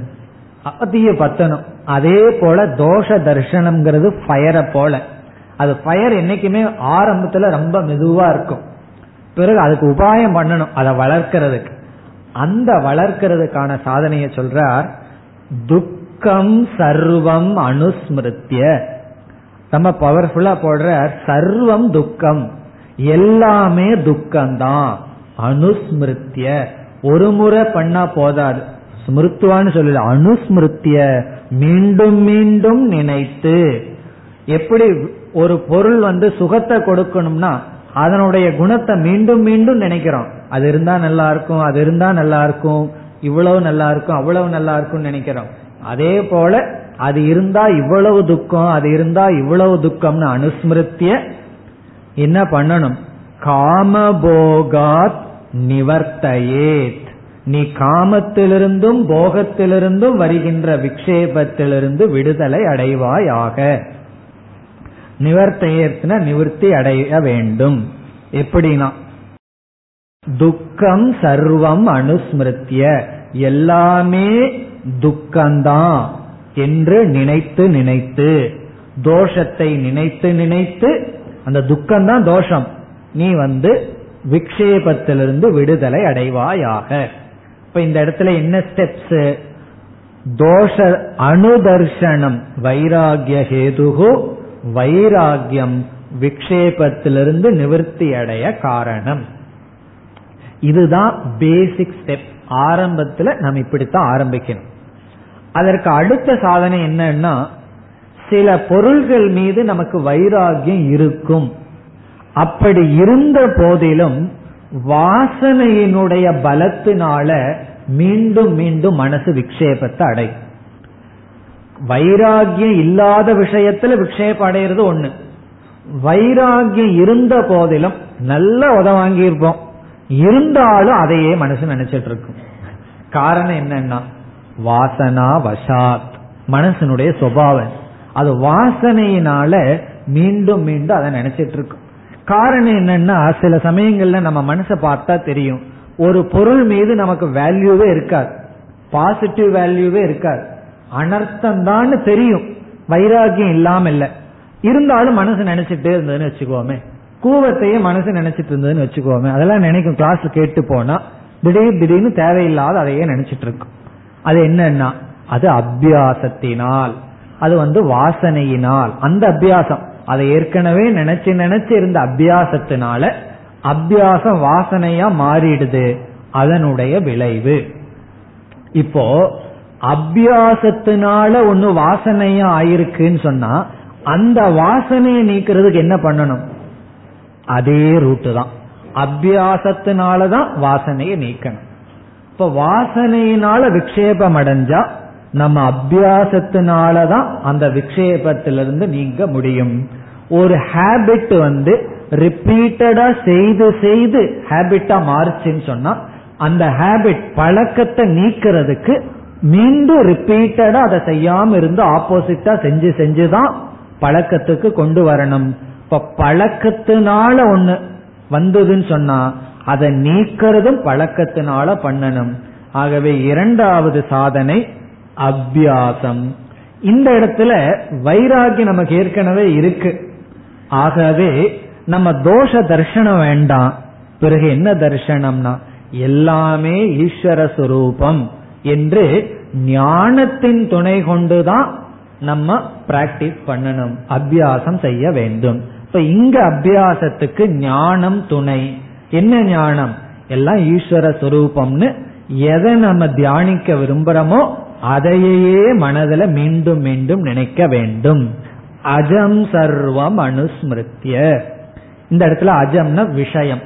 அப்ப தீய பத்தணும். அதே போல தோஷ தர்ஷனம்ங்கிறது ஃபயரை போல. அது ஃபயர் என்னைக்குமே ஆரம்பத்துல ரொம்ப மெதுவா இருக்கும். பிறகு அதுக்கு உபாயம் பண்ணணும் அதை வளர்க்கறதுக்கு. அந்த வளர்க்கறதுக்கான சாதனையை சொல்றார் துக்கம் சர்வம் அனுஸ்மிருத்திய நம்ம பவர்ஃபுல்லா போடுற சர்வம் துக்கம். எல்லாமே துக்கம்தான். அனுஸ்மிருத்திய ஒரு முறை பண்ணா போதாது. ஸ்மிருத்துவான்னு சொல்லல அனுஸ்மிருத்திய மீண்டும் மீண்டும் நினைத்து. எப்படி ஒரு பொருள் வந்து சுகத்தை கொடுக்கணும்னா அதனுடைய குணத்தை மீண்டும் மீண்டும் நினைக்கிறோம். அது இருந்தா நல்லா இருக்கும் அது இருந்தா நல்லா இருக்கும் இவ்வளவு நல்லா இருக்கும் அவ்வளவு நல்லா இருக்கும் நினைக்கிறோம். அதே போல அது இருந்தா இவ்வளவு துக்கம் அது இருந்தா இவ்வளவு துக்கம்னு அனுஸ்மிருத்திய என்ன பண்ணணும்? காமபோகாத் நிவர்த்தையேத். நீ காமத்திலிருந்தும் போகத்திலிருந்தும் வருகின்ற விக்ஷேபத்திலிருந்து விடுதலை அடைவாயாக. நிவர்த்தையத்தின நிவர்த்தி அடைய வேண்டும். எப்படின்னா துக்கம் சர்வம் அனுஸ்மிருத்திய எல்லாமே துக்கம்தான் என்று நினைத்து நினைத்து தோஷத்தை நினைத்து நினைத்து அந்த துக்கம் தான் தோஷம். நீ வந்து விக்ஷேபத்திலிருந்து விடுதலை அடைவாயாக. இப்ப இந்த இடத்துல என்ன ஸ்டெப்ஸ் தோஷ அனுதர்ஷனம் வைராகிய ஹேதுகு வைராகியம் விக்ஷேபத்திலிருந்து நிவர்த்தி அடைய காரணம். இதுதான் பேசிக் ஸ்டெப் ஆரம்பத்துல நம்ம இப்படித்தான் ஆரம்பிக்கணும். அதற்கு அடுத்த சாதனை என்னன்னா சில பொருள்கள் மீது நமக்கு வைராகியம் இருக்கும். அப்படி இருந்த போதிலும் வாசனையினுடைய பலத்தினால மீண்டும் மீண்டும் மனசு விக்ஷேபத்தை அடையும். வைராகியம் இல்லாத விஷயத்துல விக்ஷேபம் அடையிறது ஒண்ணு. வைராகியம் இருந்த போதிலும் நல்ல உத வாங்கியிருப்போம். இருந்தாலும் அதையே மனசு நினைச்சிட்டு இருக்கும் காரணம் என்னன்னா வாசனா வசாத். மனசனுடைய சுபாவம். அது வாசனையினால மீண்டும் மீண்டும் அதை நினைச்சிட்டு இருக்கும் காரணம் என்னன்னா சில சமயங்கள்ல நம்ம மனசை பார்த்தா தெரியும். ஒரு பொருள் மீது நமக்கு வேல்யூவே இருக்காது. பாசிட்டிவ் வேல்யூவே இருக்காது. அனர்த்தம் தான் தெரியும். வைராகியம் இல்லாம இல்ல இருந்தாலும் மனசு நினைச்சிட்டே இருந்ததுன்னு வச்சுக்கோமே. கூவத்தையே மனசு நினைச்சிட்டு இருந்ததுன்னு வச்சுக்கோமே. அதெல்லாம் நினைக்கும் கிளாஸ் கேட்டு போனா திடீர் திடீர்னு தேவையில்லாத அதையே நினைச்சிட்டு இருக்கும். அது என்னன்னா அது அபியாசத்தினால். அது வந்து வாசனையினால். அந்த அபியாசம். அதை ஏற்கனவே நினைச்சு நினைச்சு இருந்த அபியாசத்தினால அபியாசம் வாசனையா மாறிடுது. அதனுடைய விளைவு. இப்போ அபியாசத்தினால ஒன்னு வாசனையா ஆயிருக்குன்னு சொன்னா அந்த வாசனையை நீக்கிறதுக்கு என்ன பண்ணணும்? அதே ரூட்டு தான். அபியாசத்தினாலதான் வாசனையை நீக்கணும். இப்ப வாசனையினால விக்ஷேபம் அடைஞ்சா நம்ம அபியாசத்தினாலதான் அந்த விக்ஷேபத்திலிருந்து நீங்க முடியும். ஒரு ஹேபிட் வந்து ரிப்பீட்டடா செய்து செய்து ஹேபிட்டா மாறுச்சுன்னு சொன்னா அந்த ஹேபிட் பழக்கத்தை நீக்கிறதுக்கு மீண்டும் ரிப்பீட்டடா அதை செய்யாம இருந்து ஆப்போசிட்டா செஞ்சு செஞ்சுதான் பழக்கத்துக்கு கொண்டு வரணும். இப்ப பழக்கத்தினால ஒண்ணு வந்ததுன்னு சொன்னா அதை நீக்கிறதும் பழக்கத்தினால பண்ணணும். ஆகவே இரண்டாவது சாதனை அபியாசம். இந்த இடத்துல வைராகி நமக்கு ஏற்கனவே இருக்கு. ஆகவே நம்ம தோஷ தர்ஷனம் வேண்டாம். பிறகு என்ன தர்ஷனம்னா எல்லாமே ஈஸ்வர சுரூபம். என்று ஞானத்தின் துணை கொண்டுதான் நம்ம பிராக்டிஸ் பண்ணணும் அபியாசம் செய்ய வேண்டும். இப்ப இங்க அபியாசத்துக்கு ஞானம் துணை. என்ன ஞானம்? எல்லாம் ஈஸ்வர சுரூபம்னு எதை நம்ம தியானிக்க விரும்புறோமோ அதையே மனதில் மீண்டும் மீண்டும் நினைக்க வேண்டும். அஜம் சர்வம் அனுஸ்மிருத்திய இந்த இடத்துல அஜம்னா விஷயம்.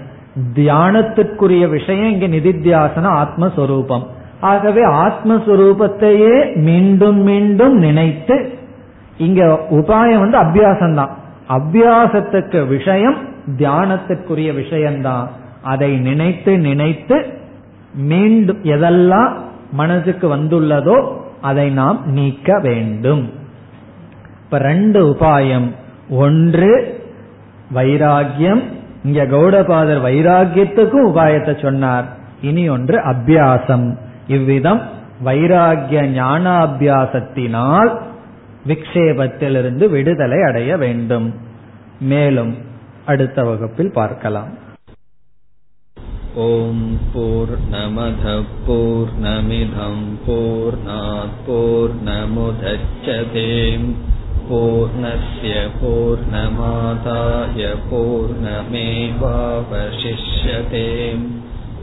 தியானத்துக்குரிய விஷயம் இங்க நிதித்தியாசனம் ஆத்மஸ்வரூபம். ஆகவே ஆத்மஸ்வரூபத்தையே மீண்டும் மீண்டும் நினைத்து இங்க உபாயம் வந்து அபியாசம் தான் அபியாசத்துக்கு விஷயம் தியானத்துக்குரிய விஷயம்தான். அதை நினைத்து நினைத்து மீண்டும் எதெல்லாம் மனதுக்கு வந்துள்ளதோ அதை நாம் நீக்க வேண்டும். இப்ப ரெண்டு உபாயம். ஒன்று வைராகியம் இங்க கௌடபாதர் வைராகியத்துக்கும் உபாயத்தை சொன்னார். இனி ஒன்று அபியாசம். இவ்விதம் வைராகிய ஞானாபியாசத்தினால் விக்ஷேபத்திலிருந்து விடுதலை அடைய வேண்டும். மேலும் அடுத்த வகுப்பில் பார்க்கலாம். ॐ पूर्णमधपूर्णमिधम्पूर्णापूर्णमुधच्छते पूर्णस्य पूर्णमादाय पूर्णमेवावशिष्यते